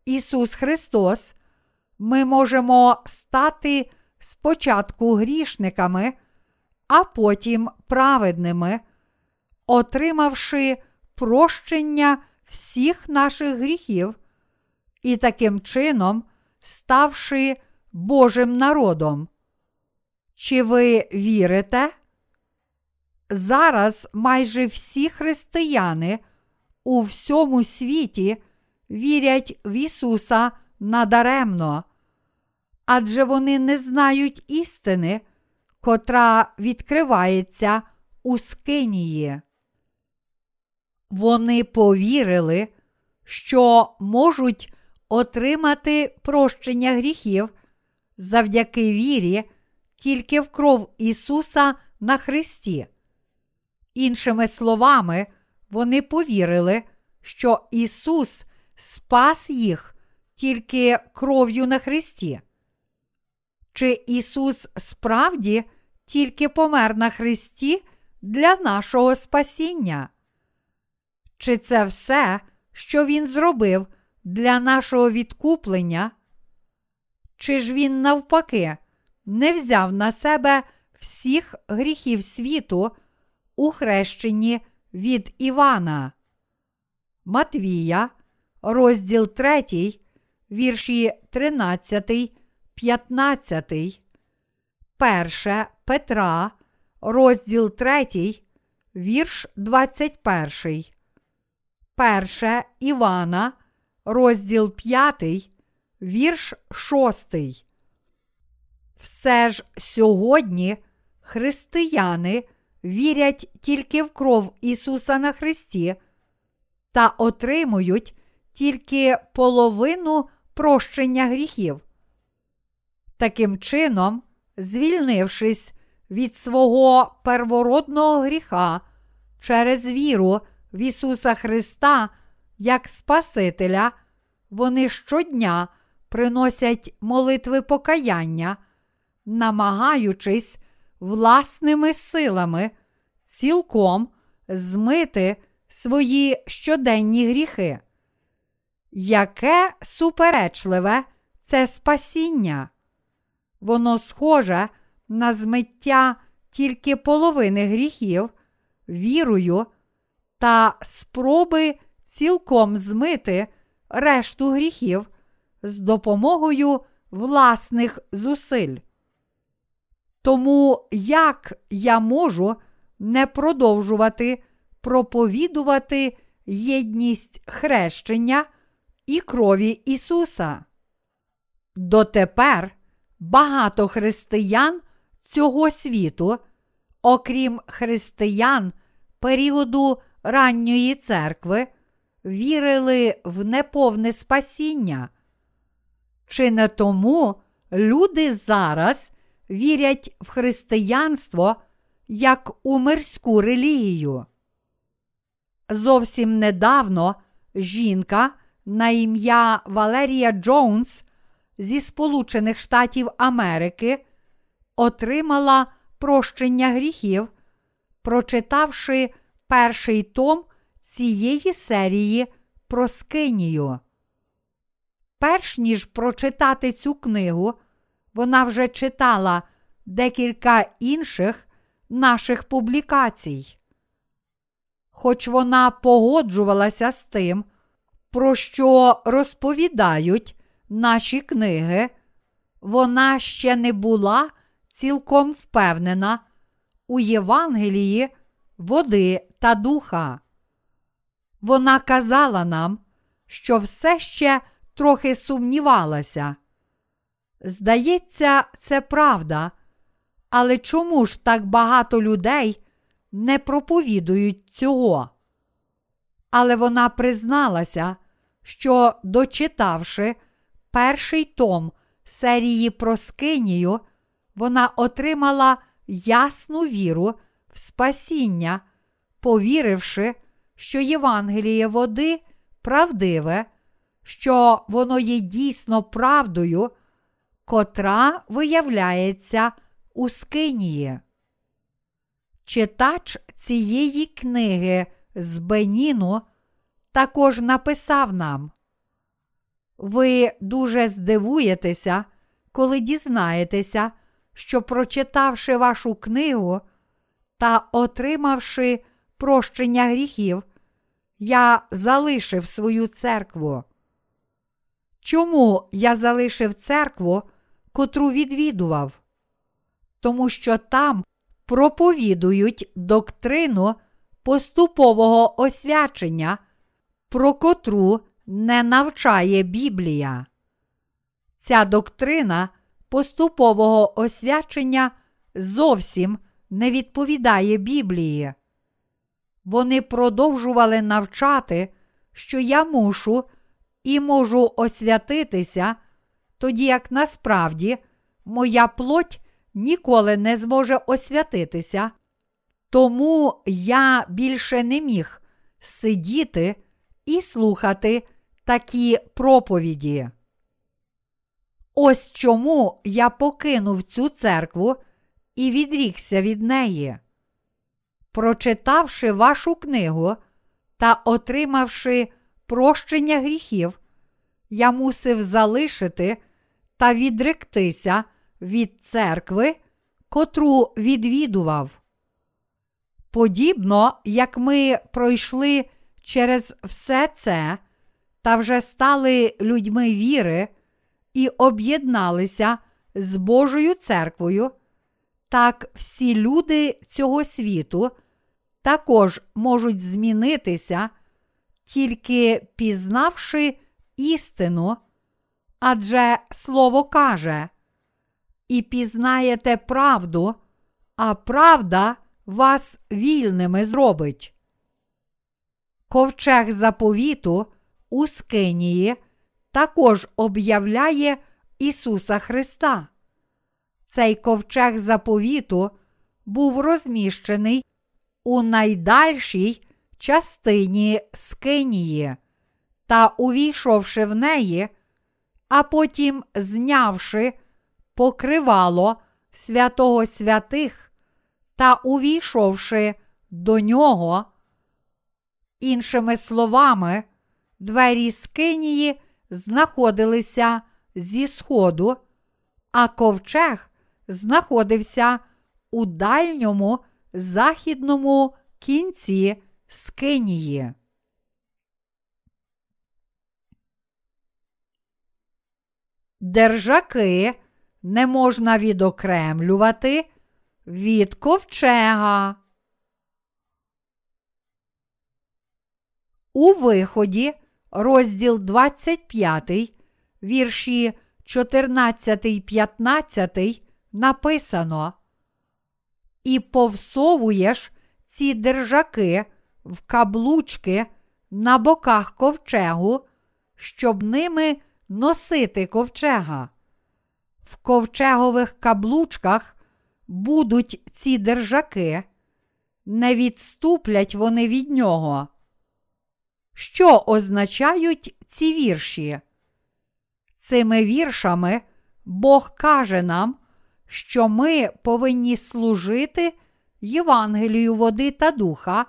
Ісус Христос, ми можемо стати спочатку грішниками, а потім праведними, отримавши прощення всіх наших гріхів і таким чином ставши Божим народом. Чи ви вірите? Зараз майже всі християни у всьому світі вірять в Ісуса надаремно, адже вони не знають істини, котра відкривається у Скинії. Вони повірили, що можуть отримати прощення гріхів завдяки вірі тільки в кров Ісуса на Христі. Іншими словами, вони повірили, що Ісус спас їх тільки кров'ю на Христі. Чи Ісус справді тільки помер на Христі для нашого спасіння? Чи це все, що Він зробив для нашого відкуплення? Чи ж він, навпаки, не взяв на себе всіх гріхів світу у хрещенні від Івана? Матвія, розділ 3, вірші 13, 15, 1 Петра, розділ 3, вірш 21, 1 Івана, розділ 5, вірш 6. Все ж сьогодні християни вірять тільки в кров Ісуса на Христі та отримують тільки половину прощення гріхів. Таким чином, звільнившись від свого первородного гріха через віру в Ісуса Христа як Спасителя, вони щодня приносять молитви покаяння, намагаючись власними силами цілком змити свої щоденні гріхи. Яке суперечливе це спасіння? Воно схоже на змиття тільки половини гріхів, вірою та спроби цілком змити решту гріхів з допомогою власних зусиль. Тому як я можу не продовжувати проповідувати єдність хрещення і крові Ісуса? Дотепер багато християн цього світу, окрім християн періоду ранньої церкви, вірили в неповне спасіння. Чи не тому люди зараз вірять в християнство як у мирську релігію? Зовсім недавно жінка на ім'я Валерія Джонс зі Сполучених Штатів Америки отримала прощення гріхів, прочитавши перший том цієї серії про Скинію. Перш ніж прочитати цю книгу, вона вже читала декілька інших наших публікацій. Хоч вона погоджувалася з тим, про що розповідають наші книги, вона ще не була цілком впевнена у Євангелії води та духа. Вона казала нам, що все ще трохи сумнівалася. Здається, це правда, але чому ж так багато людей не проповідують цього? Але вона призналася, що, дочитавши перший том серії про Скинію, вона отримала ясну віру в спасіння, повіривши, що Євангеліє води правдиве, що воно є дійсно правдою, котра виявляється у Скинії. Читач цієї книги з Беніну також написав нам. Ви дуже здивуєтеся, коли дізнаєтеся, що, прочитавши вашу книгу та отримавши прощення гріхів, я залишив свою церкву. Чому я залишив церкву, котру відвідував? Тому що там проповідують доктрину поступового освячення, про котру не навчає Біблія. Ця доктрина поступового освячення зовсім не відповідає Біблії. Вони продовжували навчати, що я мушу і можу освятитися, тоді як насправді моя плоть ніколи не зможе освятитися, тому я більше не міг сидіти і слухати такі проповіді. Ось чому я покинув цю церкву і відрікся від неї. Прочитавши вашу книгу та отримавши прощення гріхів, я мусив залишити та відректися від церкви, котру відвідував. Подібно як ми пройшли через все це та вже стали людьми віри і об'єдналися з Божою церквою, так всі люди цього світу також можуть змінитися, тільки пізнавши істину, адже Слово каже, і пізнаєте правду, а правда вас вільними зробить. Ковчег заповіту у Скинії також об'являє Ісуса Христа. Цей ковчег заповіту був розміщений у найдальшій частині Скинії та, увійшовши в неї, а потім знявши покривало святого святих та увійшовши до нього, іншими словами, двері Скинії знаходилися зі сходу, а ковчег знаходився у дальньому західному кінці Скинії. Держаки не можна відокремлювати від ковчега. У виході розділ 25, вірші 14, 15 написано. І повсовуєш ці держаки в каблучки на боках ковчегу, щоб ними носити ковчега. В ковчегових каблучках будуть ці держаки, не відступлять вони від нього. Що означають ці вірші? Цими віршами Бог каже нам, що ми повинні служити Євангелію води та духа,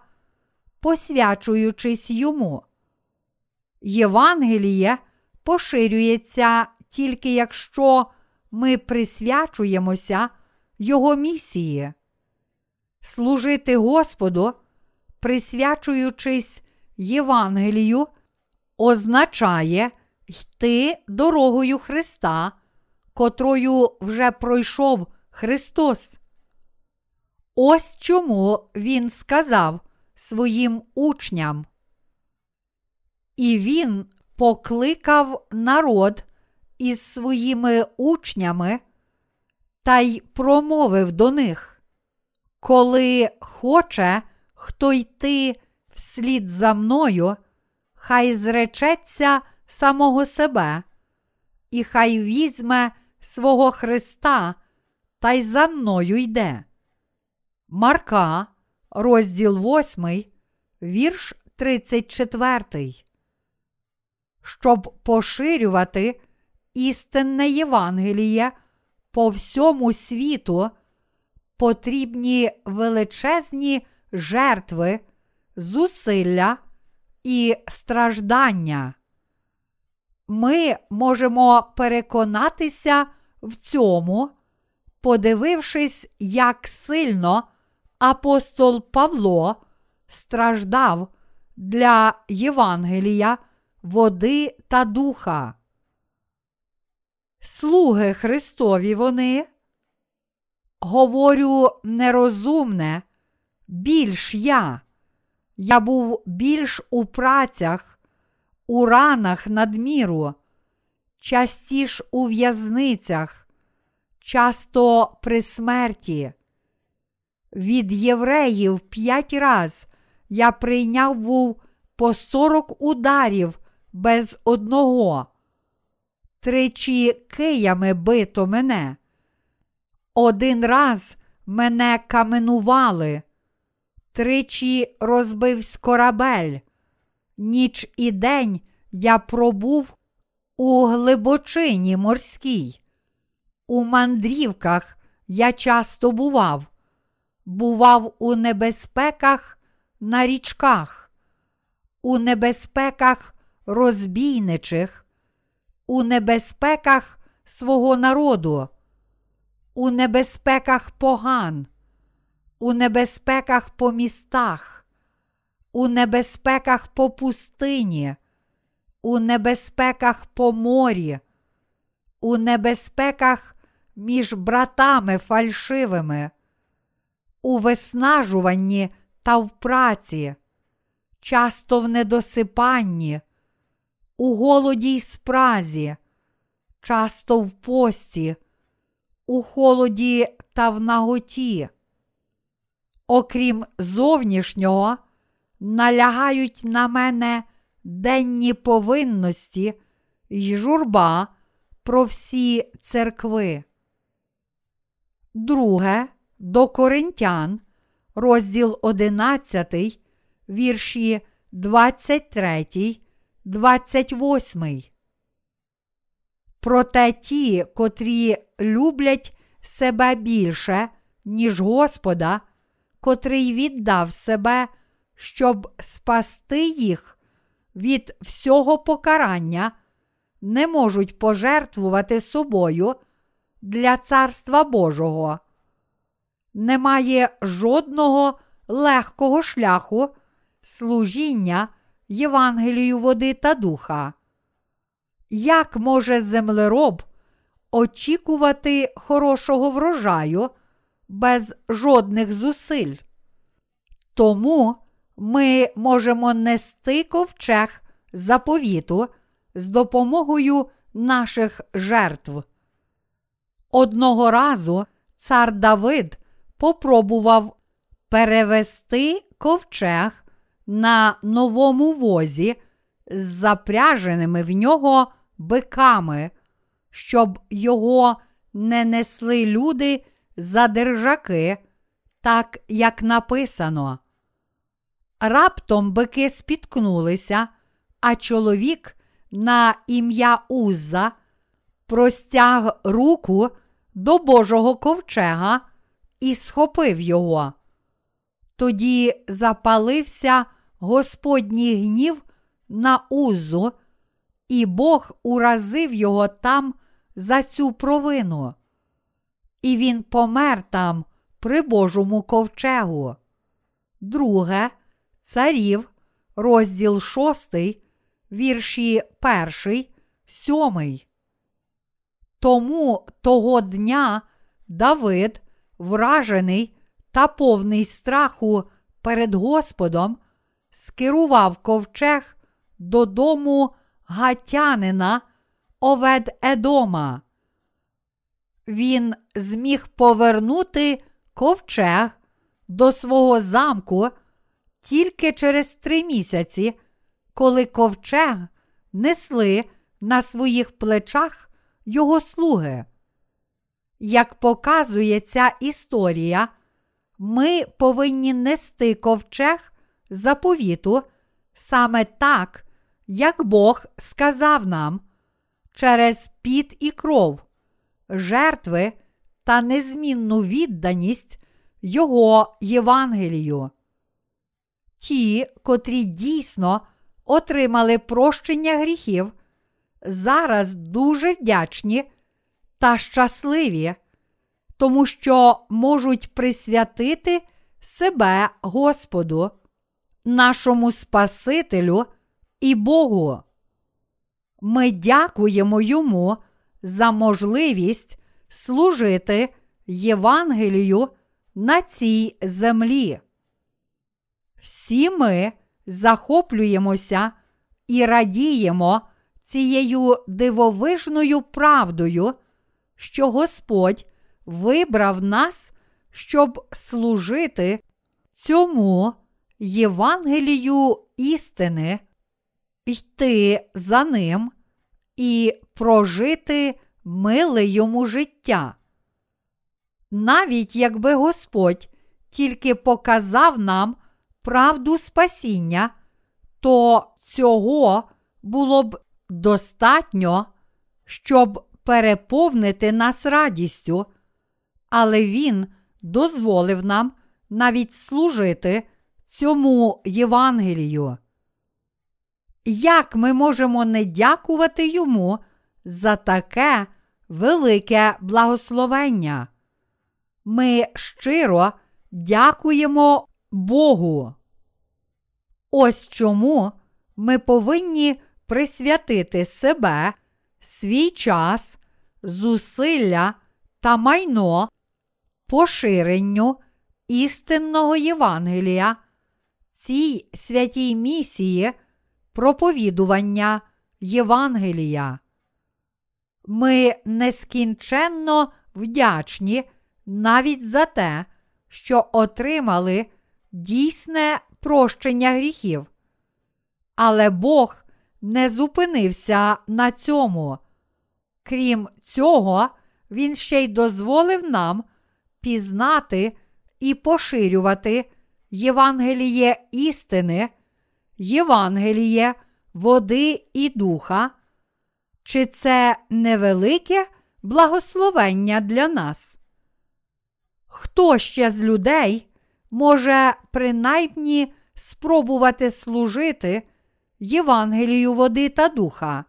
посвячуючись йому. Євангеліє поширюється тільки якщо ми присвячуємося Його місії. Служити Господу, присвячуючись Євангелію, означає йти дорогою Христа, котрою вже пройшов Христос. Ось чому Він сказав своїм учням. І Він покликав народ із своїми учнями та й промовив до них, коли хоче хто йти вслід за мною, хай зречеться самого себе, і хай візьме свого Христа та й за мною йде. Марка, розділ 8, вірш 34. Щоб поширювати істинне Євангеліє по всьому світу, потрібні величезні жертви, зусилля і страждання. Ми можемо переконатися в цьому, подивившись, як сильно апостол Павло страждав для Євангелія, води та духа. Слуги Христові вони. Говорю нерозумне, більш я. Я був більш у працях, у ранах надміру, частіш у в'язницях, часто при смерті. Від євреїв п'ять раз я прийняв був по сорок ударів без одного. Тричі киями бито мене. Один раз мене каменували, тричі розбивсь корабель. Ніч і день я пробув у глибочині морській. У мандрівках я часто бував, бував у небезпеках на річках, у небезпеках розбійничих, у небезпеках свого народу, у небезпеках поган, у небезпеках по містах, у небезпеках по пустині, у небезпеках по морі, у небезпеках між братами фальшивими, у виснажуванні та в праці, часто в недосипанні, у голоді й спразі, часто в пості, у холоді та в наготі. Окрім зовнішнього, налягають на мене денні повинності й журба про всі церкви. Друге до Коринтян, розділ 11, вірші 23, 28. Проте ті, котрі люблять себе більше, ніж Господа, котрий віддав себе, щоб спасти їх від всього покарання, не можуть пожертвувати собою для Царства Божого. Немає жодного легкого шляху служіння Євангелію води та духа. Як може землероб очікувати хорошого врожаю без жодних зусиль? Тому ми можемо нести ковчег заповіту з допомогою наших жертв. Одного разу цар Давид попробував перевести ковчег на новому возі з запряженими в нього биками, щоб його не несли люди за держаки, так як написано. Раптом бики спіткнулися, а чоловік на ім'я Узза простяг руку до Божого ковчега і схопив його. Тоді запалився Господній гнів на Узу, і Бог уразив його там за цю провину. І він помер там при Божому ковчегу. Друге, царів, розділ шостий, вірші перший, сьомий. Тому того дня Давид, вражений та повний страху перед Господом, скерував ковчег додому гатянина Овед Едома. Він зміг повернути ковчег до свого замку тільки через три місяці, коли ковчег несли на своїх плечах його слуги. Як показує ця історія, ми повинні нести ковчег заповіту саме так, як Бог сказав нам, через піт і кров, жертви та незмінну відданість Його Євангелію. Ті, котрі дійсно отримали прощення гріхів, зараз дуже вдячні та щасливі, тому що можуть присвятити себе Господу, нашому Спасителю і Богу. Ми дякуємо Йому за можливість служити Євангелію на цій землі. Всі ми захоплюємося і радіємо цією дивовижною правдою, що Господь вибрав нас, щоб служити цьому Євангелію істини, йти за ним і прожити миле йому життя. Навіть якби Господь тільки показав нам правду спасіння, то цього було б достатньо, щоб переповнити нас радістю, але Він дозволив нам навіть служити цьому Євангелію. Як ми можемо не дякувати йому за таке велике благословення? Ми щиро дякуємо Богу. Ось чому ми повинні присвятити себе, свій час, зусилля та майно поширенню істинного Євангелія, цій святій місії проповідування Євангелія. Ми нескінченно вдячні навіть за те, що отримали дійсне прощення гріхів. Але Бог не зупинився на цьому. Крім цього, Він ще й дозволив нам пізнати і поширювати Євангеліє істини, Євангеліє води і духа, чи це невелике благословення для нас? Хто ще з людей може принаймні спробувати служити Євангелію води та духа?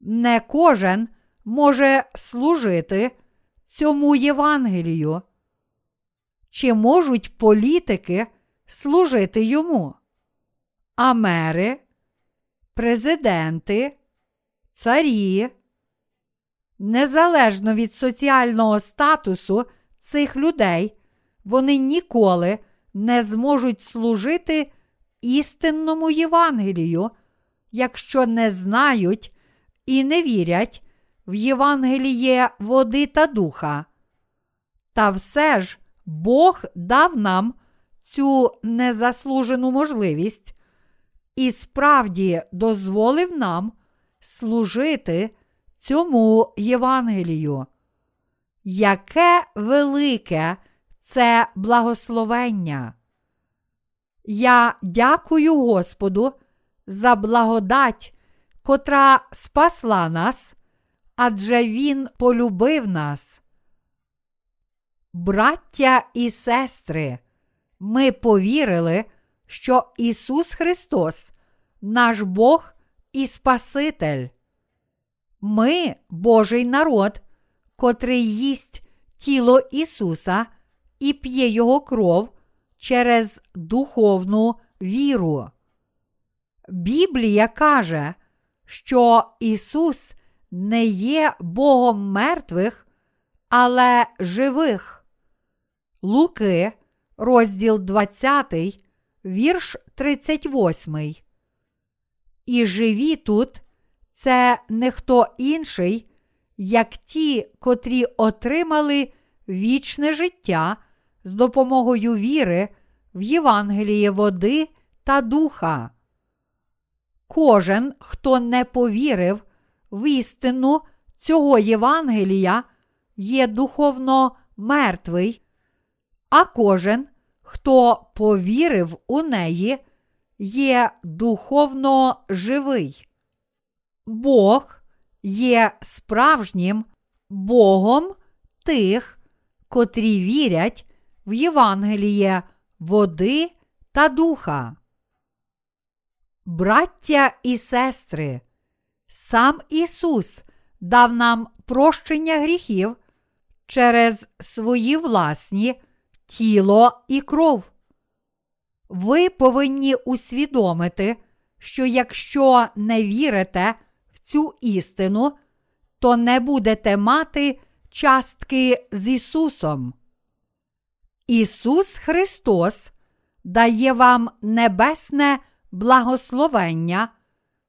Не кожен може служити цьому Євангелію. Чи можуть політики служити йому? Амери, президенти, царі, незалежно від соціального статусу цих людей, вони ніколи не зможуть служити істинному Євангелію, якщо не знають і не вірять в Євангеліє води та духа. Та все ж Бог дав нам цю незаслужену можливість і справді дозволив нам служити цьому Євангелію. Яке велике це благословення! Я дякую Господу за благодать, котра спасла нас, адже Він полюбив нас. Браття і сестри, ми повірили, що Ісус Христос, наш Бог і Спаситель. Ми Божий народ, котрий їсть тіло Ісуса і п'є Його кров через духовну віру. Біблія каже, що Ісус не є Богом мертвих, але живих. Луки, розділ 20, вірш 38. І живі тут це не хто інший, як ті, котрі отримали вічне життя з допомогою віри в Євангеліє води та духа. Кожен, хто не повірив в істину цього Євангелія, є духовно мертвий, а кожен, хто повірив у неї, є духовно живий. Бог є справжнім Богом тих, котрі вірять в Євангеліє води та духа. Браття і сестри, сам Ісус дав нам прощення гріхів через свої власні тіло і кров. Ви повинні усвідомити, що якщо не вірите в цю істину, то не будете мати частки з Ісусом. Ісус Христос дає вам небесне благословення,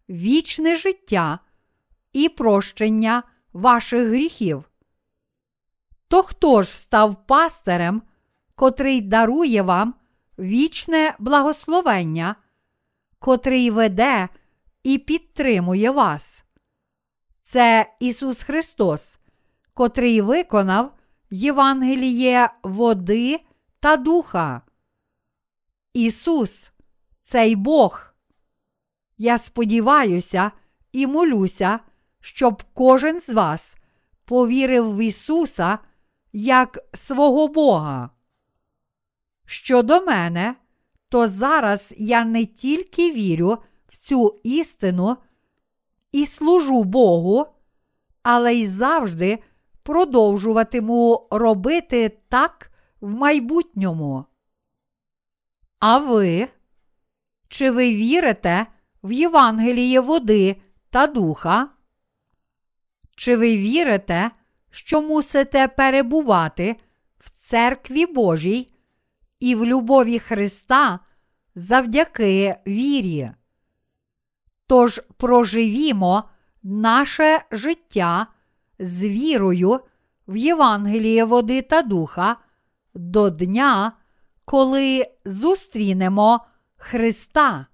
вічне життя і прощення ваших гріхів. То хто ж став пастирем, котрий дарує вам вічне благословення, котрий веде і підтримує вас? Це Ісус Христос, котрий виконав Євангеліє води та духа. Ісус, цей Бог. Я сподіваюся і молюся, щоб кожен з вас повірив в Ісуса як свого Бога. Щодо мене, то зараз я не тільки вірю в цю істину і служу Богу, але й завжди продовжуватиму робити так в майбутньому. А ви? Чи ви вірите в Євангеліє води та духа? Чи ви вірите, що мусите перебувати в церкві Божій і в любові Христа завдяки вірі? Тож проживімо наше життя з вірою в Євангеліє води та духа до дня, коли зустрінемо Христа.